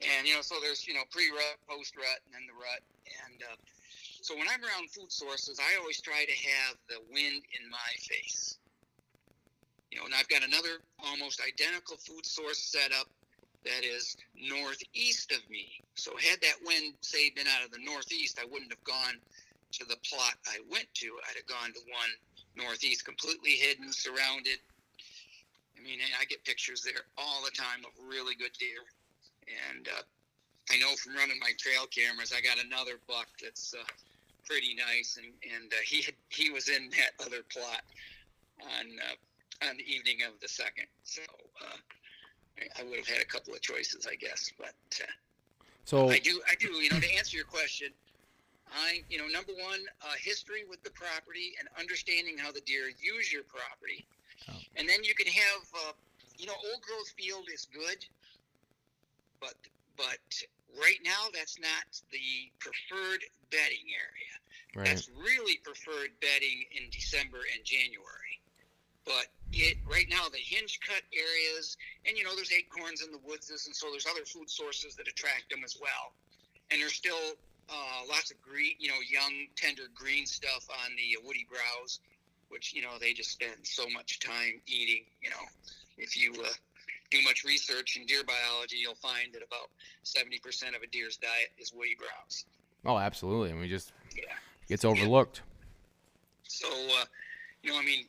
[SPEAKER 2] And you know, so there's you know pre-rut, post-rut, and then the rut. And uh, so when I'm around food sources, I always try to have the wind in my face. You know, and I've got another almost identical food source set up that is northeast of me. So had that wind say been out of the northeast, I wouldn't have gone to the plot I went to. I'd have gone to one northeast, completely hidden, surrounded. I mean, I get pictures there all the time of really good deer and uh, I know from running my trail cameras, I got another buck that's uh, pretty nice, and and uh, he had, he was in that other plot on uh, on the evening of the second, so uh, I, I would have had a couple of choices, I guess, but uh,
[SPEAKER 3] So
[SPEAKER 2] I do I do you know to answer your question. I, you know, number one, uh, history with the property and understanding how the deer use your property,
[SPEAKER 3] Oh.
[SPEAKER 2] and then you can have, uh, you know, old growth field is good, but but right now that's not the preferred bedding area.
[SPEAKER 3] right.
[SPEAKER 2] That's really preferred bedding in December and January. But it right now the hinge cut areas, and you know there's acorns in the woods, and so there's other food sources that attract them as well. And there's still uh, lots of green, you know, young tender green stuff on the uh, woody browse, which you know they just spend so much time eating. You know, if you uh, do much research in deer biology, you'll find that about 70% of a deer's diet is woody browse.
[SPEAKER 3] oh, absolutely. And we just
[SPEAKER 2] Yeah.
[SPEAKER 3] gets overlooked.
[SPEAKER 2] So, uh, you know, I mean,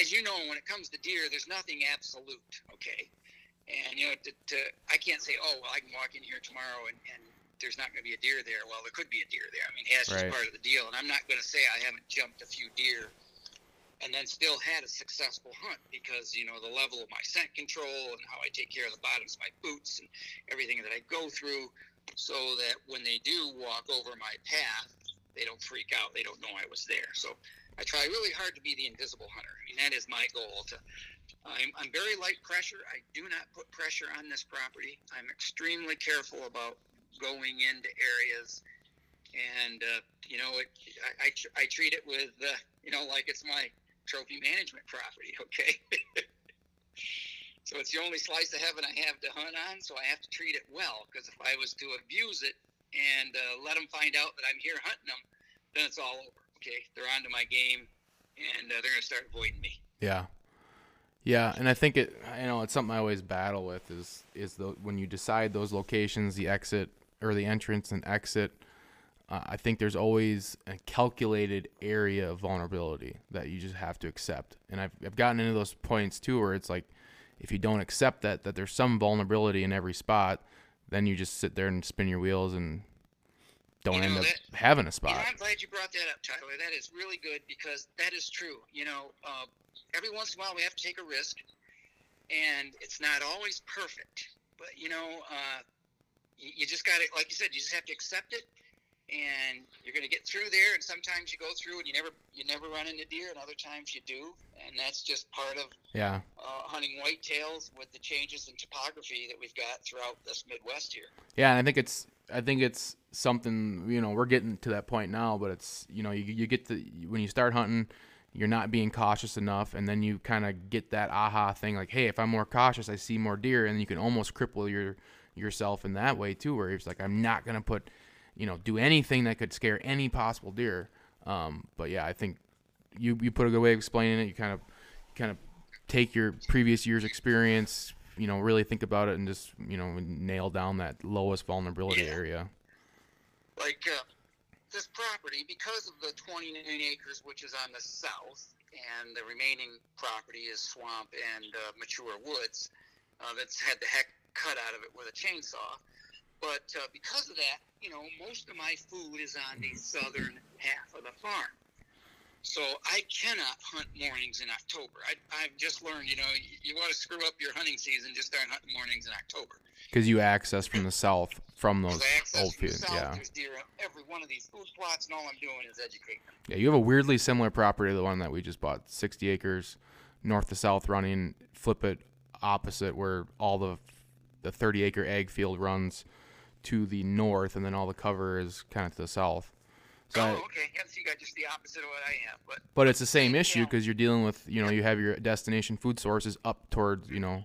[SPEAKER 2] as you know, when it comes to deer, there's nothing absolute, okay? And, you know, to, to, I can't say, oh, well, I can walk in here tomorrow and, and there's not going to be a deer there. Well, there could be a deer there. I mean, that's just part of the deal. And I'm not going to say I haven't jumped a few deer and then still had a successful hunt because, you know, the level of my scent control and how I take care of the bottoms of my boots and everything that I go through so that when they do walk over my path, they don't freak out. They don't know I was there. So I try really hard to be the invisible hunter. I mean, that is my goal. To I'm, I'm very light pressure. I do not put pressure on this property. I'm extremely careful about going into areas, and uh, you know, it, I, I, I treat it with uh, you know like it's my trophy management property. Okay. So it's the only slice of heaven I have to hunt on, so I have to treat it well. Because if I was to abuse it and uh, let them find out that I'm here hunting them, then it's all over. Okay, they're onto my game, and uh, they're gonna start avoiding me.
[SPEAKER 3] Yeah. Yeah, and I think it you know, it's something I always battle with is is the when you decide those locations, the exit or the entrance and exit, uh, I think there's always a calculated area of vulnerability that you just have to accept. And I've I've gotten into those points too where it's like if you don't accept that that there's some vulnerability in every spot, then you just sit there and spin your wheels and don't
[SPEAKER 2] You
[SPEAKER 3] end up
[SPEAKER 2] that-
[SPEAKER 3] having a
[SPEAKER 2] You
[SPEAKER 3] spot.
[SPEAKER 2] know, I'm glad you brought that up, Tyler. That is really good because that is true. You know, uh, every once in a while we have to take a risk, and it's not always perfect. But you know, uh, you, you just got to, like you said, you just have to accept it, and you're going to get through there. And sometimes you go through and you never, you never run into deer, and other times you do, and that's just part of
[SPEAKER 3] Yeah.
[SPEAKER 2] uh, hunting whitetails with the changes in topography that we've got throughout this Midwest here.
[SPEAKER 3] Yeah, and I think it's I think it's something you know we're getting to that point now, but it's you know you you get to when you start hunting, you're not being cautious enough, and then you kind of get that aha thing like, hey, if I'm more cautious, I see more deer, and you can almost cripple your yourself in that way too, where it's like I'm not gonna put you know do anything that could scare any possible deer. Um, but yeah, I think you you put a good way of explaining it. You kind of kind of take your previous year's experience, you know, really think about it and just, you know, nail down that lowest vulnerability
[SPEAKER 2] Yeah.
[SPEAKER 3] area.
[SPEAKER 2] like uh, this property, because of the 29 acres which is on the south, and the remaining property is swamp and uh, mature woods, uh, that's had the heck cut out of it with a chainsaw. But uh, because of that, you know, most of my food is on the southern half of the farm. So I cannot hunt mornings in October. I, I've just learned, you know, you, you want to screw up your hunting season, just start hunting mornings in October.
[SPEAKER 3] Because you access from the south from those
[SPEAKER 2] Because I access
[SPEAKER 3] old fields. Yeah.
[SPEAKER 2] there's deer every one of these food plots, and all I'm doing is educating them.
[SPEAKER 3] Yeah. You have a weirdly similar property to the one that we just bought 60 acres, north to south running, flip it opposite where all the the 30 acre egg field runs to the north, and then all the cover is kind of to the south. So
[SPEAKER 2] oh, okay. Yeah, so you got just the opposite of what I have. But
[SPEAKER 3] But it's the same issue
[SPEAKER 2] Yeah.
[SPEAKER 3] because you're dealing with, you know, you have your destination food sources up towards, you know,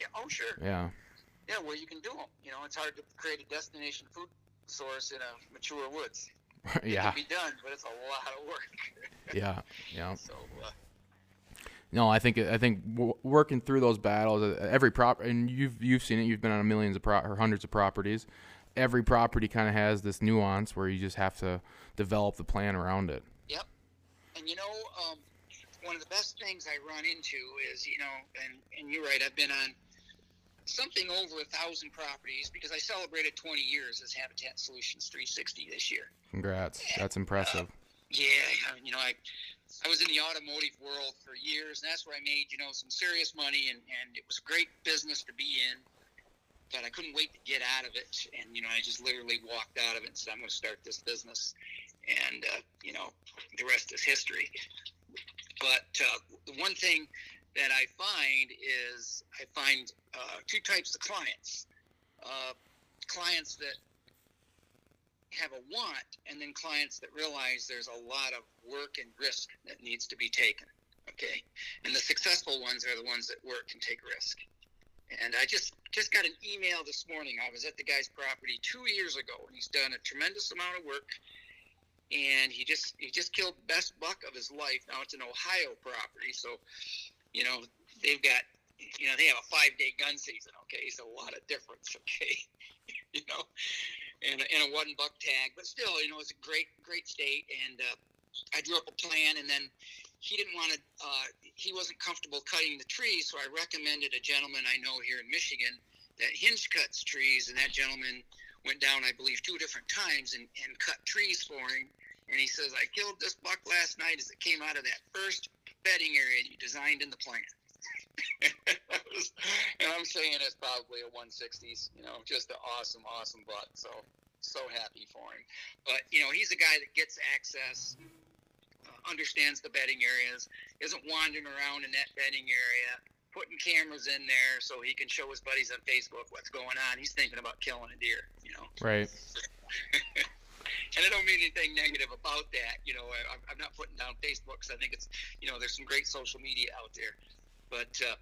[SPEAKER 2] yeah, oh sure,
[SPEAKER 3] yeah,
[SPEAKER 2] yeah, Well, you can do them. You know, it's hard to create a destination food source in a mature woods.
[SPEAKER 3] yeah.
[SPEAKER 2] It can be done, but it's a lot of work.
[SPEAKER 3] yeah, yeah.
[SPEAKER 2] so uh,
[SPEAKER 3] No, I think I think working through those battles, uh, every prop, and you've you've seen it. You've been on millions of pro- or hundreds of properties. Every property kind of has this nuance where you just have to develop the plan around it.
[SPEAKER 2] Yep. And you know, um, one of the best things I run into is, you know, and, and you're right, I've been on something over a thousand properties because I celebrated 20 years as Habitat Solutions 360 this year.
[SPEAKER 3] Congrats, that's impressive.
[SPEAKER 2] Yeah, you know, I I was in the automotive world for years, and that's where I made you know some serious money, and and it was a great business to be in. But I couldn't wait to get out of it, and you know, I just literally walked out of it and said, "I'm going to start this business," and uh, you know, the rest is history. But uh, the one thing that I find is I find uh, two types of clients: uh, clients that have a want, and then clients that realize there's a lot of work and risk that needs to be taken. Okay, and the successful ones are the ones that work and take risk. And I just just got an email this morning. I was at the guy's property two years ago, and he's done a tremendous amount of work. And he just he just killed best buck of his life. Now it's an Ohio property, so you know they've got you know they have a five day gun season. Okay, so a lot of difference. Okay, you know, and a, and a one buck tag, but still, you know, it's a great great state. And uh, I drew up a plan, and then he didn't want to. Uh, he wasn't comfortable cutting the trees, so I recommended a gentleman I know here in Michigan that hinge cuts trees, and that gentleman went down, I believe, two different times and, and cut trees for him. And he says, I killed this buck last night as it came out of that first bedding area you designed in the plan. And I'm saying it's probably a 160s, you know, just an awesome, awesome buck. So, so happy for him. But, you know, he's a guy that gets access, understands the bedding areas, isn't wandering around in that bedding area, putting cameras in there so he can show his buddies on Facebook what's going on. He's thinking about killing a deer, you know.
[SPEAKER 3] Right.
[SPEAKER 2] And I don't mean anything negative about that. You know, I, I'm not putting down Facebook because I think it's, you know, there's some great social media out there, but uh,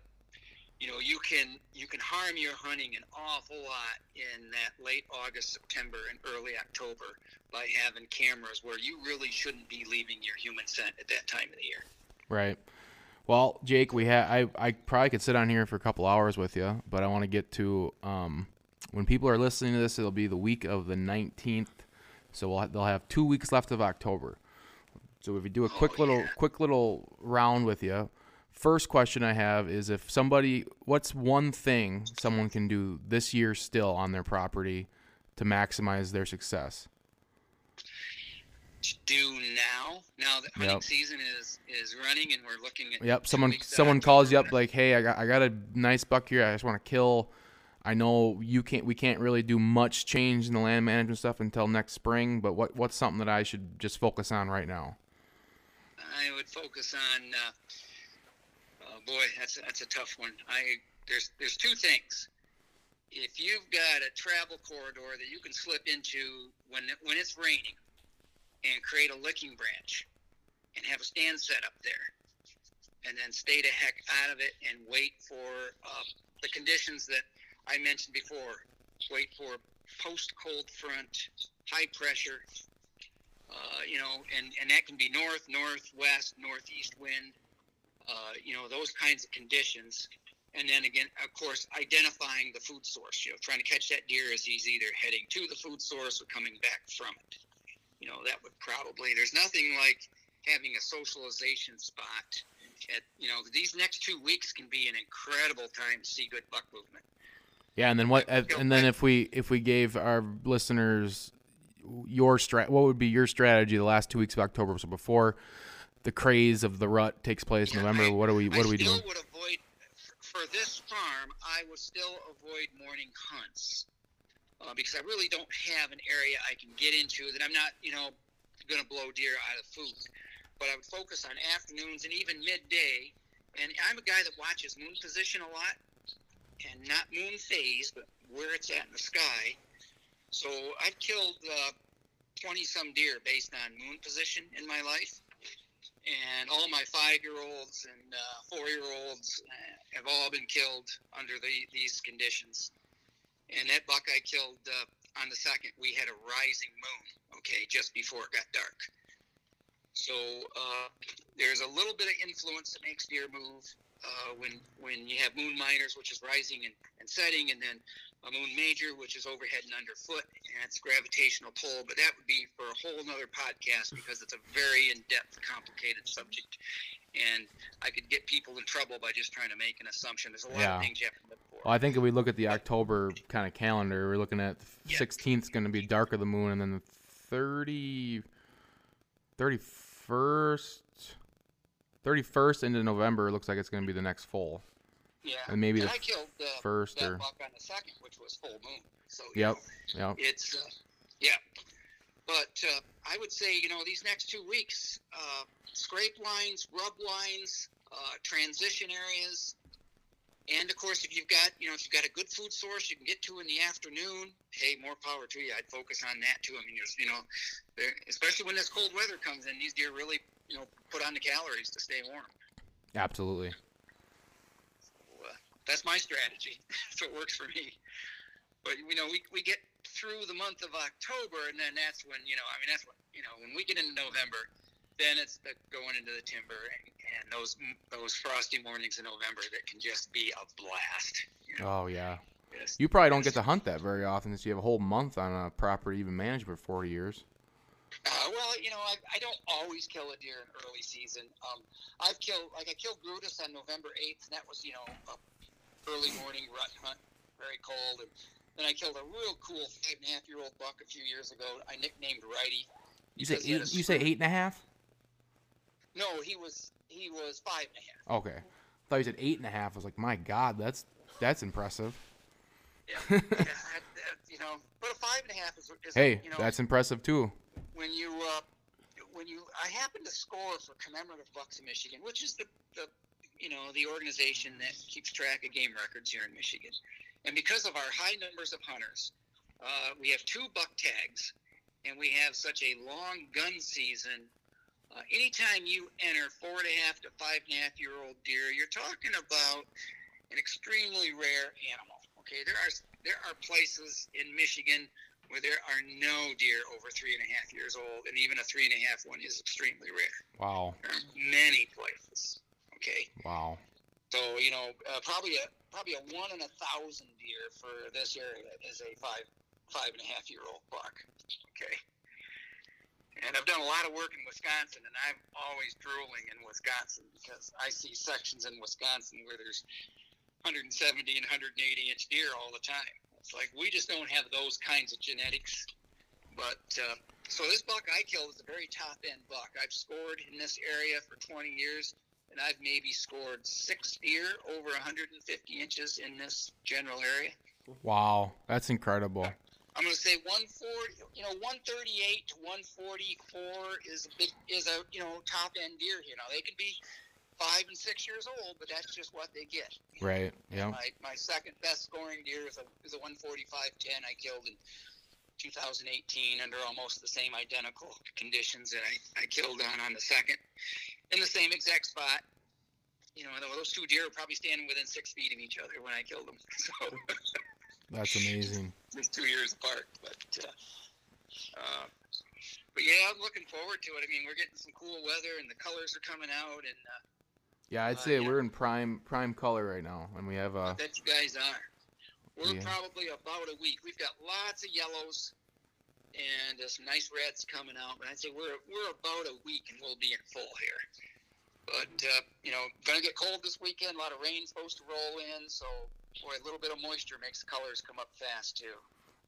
[SPEAKER 2] you know, you can you can harm your hunting an awful lot in that late August, September, and early October by having cameras where you really shouldn't be leaving your human scent at that time of the year.
[SPEAKER 3] Right. Well, Jake, we have I I probably could sit on here for a couple hours with you, but I want to get to um when people are listening to this, it'll be the week of the 19th. So we'll ha- they'll have 2 weeks left of October. So if we do a quick
[SPEAKER 2] Oh,
[SPEAKER 3] little
[SPEAKER 2] yeah.
[SPEAKER 3] quick little round with you, first question I have is if somebody what's one thing someone can do this year still on their property to maximize their success?
[SPEAKER 2] to do now. Now that hunting
[SPEAKER 3] Yep.
[SPEAKER 2] season is is running, and we're looking at
[SPEAKER 3] Yep. Someone someone calls you up like, hey, I got I got a nice buck here. I just want to kill. I know you can't. We can't really do much change in the land management stuff until next spring. But what what's something that I should just focus on right now?
[SPEAKER 2] I would focus on. Uh, boy, that's that's a tough one. I there's there's two things. If you've got a travel corridor that you can slip into when when it's raining, and create a licking branch, and have a stand set up there, and then stay the heck out of it and wait for uh, the conditions that I mentioned before. Wait for post cold front, high pressure, uh, you know, and, and that can be north, northwest, northeast wind, uh, you know, those kinds of conditions. And then again, of course, identifying the food source, you know, trying to catch that deer as he's either heading to the food source or coming back from it. You know, that would probably, there's nothing like having a socialization spot. At, you know, these next two weeks can be an incredible time to see good buck movement.
[SPEAKER 3] Yeah, and then what? And then if we if we gave our listeners your strat, what would be your strategy the last two weeks of October? So before the craze of the rut takes place in
[SPEAKER 2] Yeah,
[SPEAKER 3] November,
[SPEAKER 2] I-
[SPEAKER 3] what are we what
[SPEAKER 2] I
[SPEAKER 3] are we
[SPEAKER 2] still
[SPEAKER 3] doing?
[SPEAKER 2] would avoid for this farm. I would still avoid morning hunts uh, because I really don't have an area I can get into that I'm not, you know, going to blow deer out of food. But I would focus on afternoons and even midday. And I'm a guy that watches moon position a lot, and not moon phase, but where it's at in the sky. So I've killed twenty some deer based on moon position in my life and all my five-year-olds and uh, four-year-olds uh, have all been killed under the, these conditions. And that buck I killed uh, on the second, we had a rising moon. Okay, just before it got dark. So uh, there's a little bit of influence that makes deer move uh, when when you have moon minors, which is rising and, and setting, and then a moon major, which is overhead and underfoot, and it's gravitational pull. But that would be for a whole nother podcast because it's a very in-depth, complicated subject, and I could get people in trouble by just trying to make an assumption. There's a lot
[SPEAKER 3] Yeah.
[SPEAKER 2] of things you have to look for.
[SPEAKER 3] Well, I think if we look at the October kind of calendar, we're looking at
[SPEAKER 2] Yeah.
[SPEAKER 3] 16th is going to be dark of the moon, and then the 30, 31st, 31st into November looks like it's going to be the next full.
[SPEAKER 2] Yeah,
[SPEAKER 3] and maybe
[SPEAKER 2] and
[SPEAKER 3] the
[SPEAKER 2] I killed uh,
[SPEAKER 3] first
[SPEAKER 2] that
[SPEAKER 3] or-
[SPEAKER 2] buck on the second, which was full moon. So
[SPEAKER 3] Yep.
[SPEAKER 2] know,
[SPEAKER 3] Yep.
[SPEAKER 2] it's uh, yeah but uh, i would say you know these next two weeks uh, scrape lines rub lines uh, transition areas and of course if you've got you know if you've got a good food source you can get to in the afternoon hey more power to you i'd focus on that too i mean there's you know especially when this cold weather comes in these deer really you know put on the calories to stay warm
[SPEAKER 3] Absolutely.
[SPEAKER 2] That's my strategy. so it works for me. But you know, we, we get through the month of October, and then that's when you know. I mean, that's when you know when we get into November, then it's the going into the timber and, and those those frosty mornings in November that can just be a blast. You know,
[SPEAKER 3] Oh yeah.
[SPEAKER 2] just-
[SPEAKER 3] You probably don't get to hunt that very often since you have a whole month on a property you've been managed for 40 years.
[SPEAKER 2] Uh, well, you know, I, I don't always kill a deer in early season. Um, I've killed, like, I killed Brutus on November 8th, and that was, you know, a early morning rut hunt, very cold. And then I killed a real cool five and a half year old buck a few years ago. I nicknamed Righty.
[SPEAKER 3] You say
[SPEAKER 2] because he had
[SPEAKER 3] eight, you say eight and a half?
[SPEAKER 2] No, he was he was five and a half.
[SPEAKER 3] Okay. I thought you said eight and a half. I was like, my God, that's that's impressive.
[SPEAKER 2] Yeah, yeah that, that, you know, but a five and a half is, is
[SPEAKER 3] Hey,
[SPEAKER 2] you know,
[SPEAKER 3] that's impressive too.
[SPEAKER 2] when you uh, when you I happened to score for commemorative bucks in Michigan, which is the, the you know the organization that keeps track of game records here in Michigan, and because of our high numbers of hunters, uh, we have two buck tags, and we have such a long gun season. Uh, anytime you enter four and a half to five and a half year old deer, you're talking about an extremely rare animal. Okay, there are there are places in Michigan where there are no deer over three and a half years old, and even a three and a half one is extremely rare.
[SPEAKER 3] Wow.
[SPEAKER 2] There are many places. Okay,
[SPEAKER 3] Wow.
[SPEAKER 2] so you know uh, probably a probably a one in a thousand deer for this area is a five five and a half year old buck. Okay. And I've done a lot of work in Wisconsin, and I'm always drooling in Wisconsin because I see sections in Wisconsin where there's 170 and 180 inch deer all the time. It's like we just don't have those kinds of genetics. But uh, so this buck I killed is a very top end buck. I've scored in this area for 20 years, and I've maybe scored six deer over 150 inches in this general area.
[SPEAKER 1] Wow, that's incredible.
[SPEAKER 2] I'm going to say 140, you know, 138 to 144 is a big, is a you know top end deer. You know, they can be five and six years old, but that's just what they get.
[SPEAKER 1] Right. Yeah.
[SPEAKER 2] My, my second best scoring deer is a is a 145.10 I killed in 2018 under almost the same identical conditions that I, I killed on on the second in the same exact spot. You know, those two deer were probably standing within six feet of each other when I killed them. So
[SPEAKER 1] That's amazing.
[SPEAKER 2] just two years apart. But uh, uh, but yeah, I'm looking forward to it. I mean, we're getting some cool weather and the colors are coming out, and uh,
[SPEAKER 1] Yeah, I'd
[SPEAKER 2] Uh,
[SPEAKER 1] say
[SPEAKER 2] yeah.
[SPEAKER 1] we're in prime prime color right now, and we have uh
[SPEAKER 2] that you guys are. We're
[SPEAKER 1] Yeah.
[SPEAKER 2] probably about a week. We've got lots of yellows and some nice reds coming out, but I'd say we're we're about a week and we'll be in full here. But uh, you know, gonna get cold this weekend. A lot of rain supposed to roll in, so boy, a little bit of moisture makes the colors come up fast too.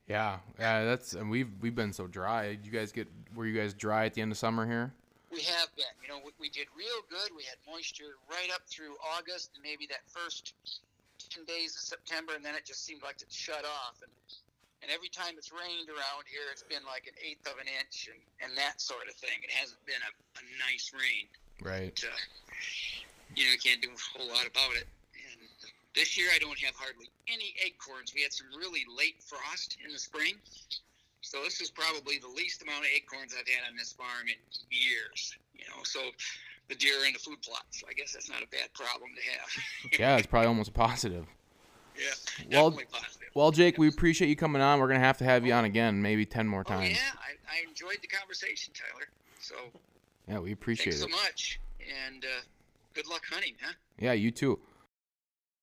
[SPEAKER 1] yeah, yeah. That's and we've we've been so dry. You guys get were you guys dry at the end of summer here?
[SPEAKER 2] We have been. You know, we, we did real good. We had moisture right up through August and maybe that first 10 days of September, and then it just seemed like it shut off. And, and every time it's rained around here, it's been like an eighth of an inch and, and that sort of thing. It hasn't been a, a nice rain.
[SPEAKER 1] Right.
[SPEAKER 2] But, uh, you know, you can't do a whole lot about it. And this year, I don't have hardly any acorns. We had some really late frost in the spring. So this is probably the least amount of acorns I've had on this farm in years. You know, so the deer are in the food plot. So I guess that's not a bad problem to have.
[SPEAKER 1] Yeah, it's probably almost a positive.
[SPEAKER 2] Yeah,
[SPEAKER 1] Well-
[SPEAKER 2] positive.
[SPEAKER 1] Well, Jake, we appreciate you coming on. We're gonna have to have you on again, maybe ten more
[SPEAKER 2] Oh
[SPEAKER 1] times.
[SPEAKER 2] yeah, I, I enjoyed the conversation, Tyler. So
[SPEAKER 1] Yeah, we appreciate
[SPEAKER 2] thanks
[SPEAKER 1] it.
[SPEAKER 2] so much, and uh, good luck hunting, huh?
[SPEAKER 1] Yeah, you too.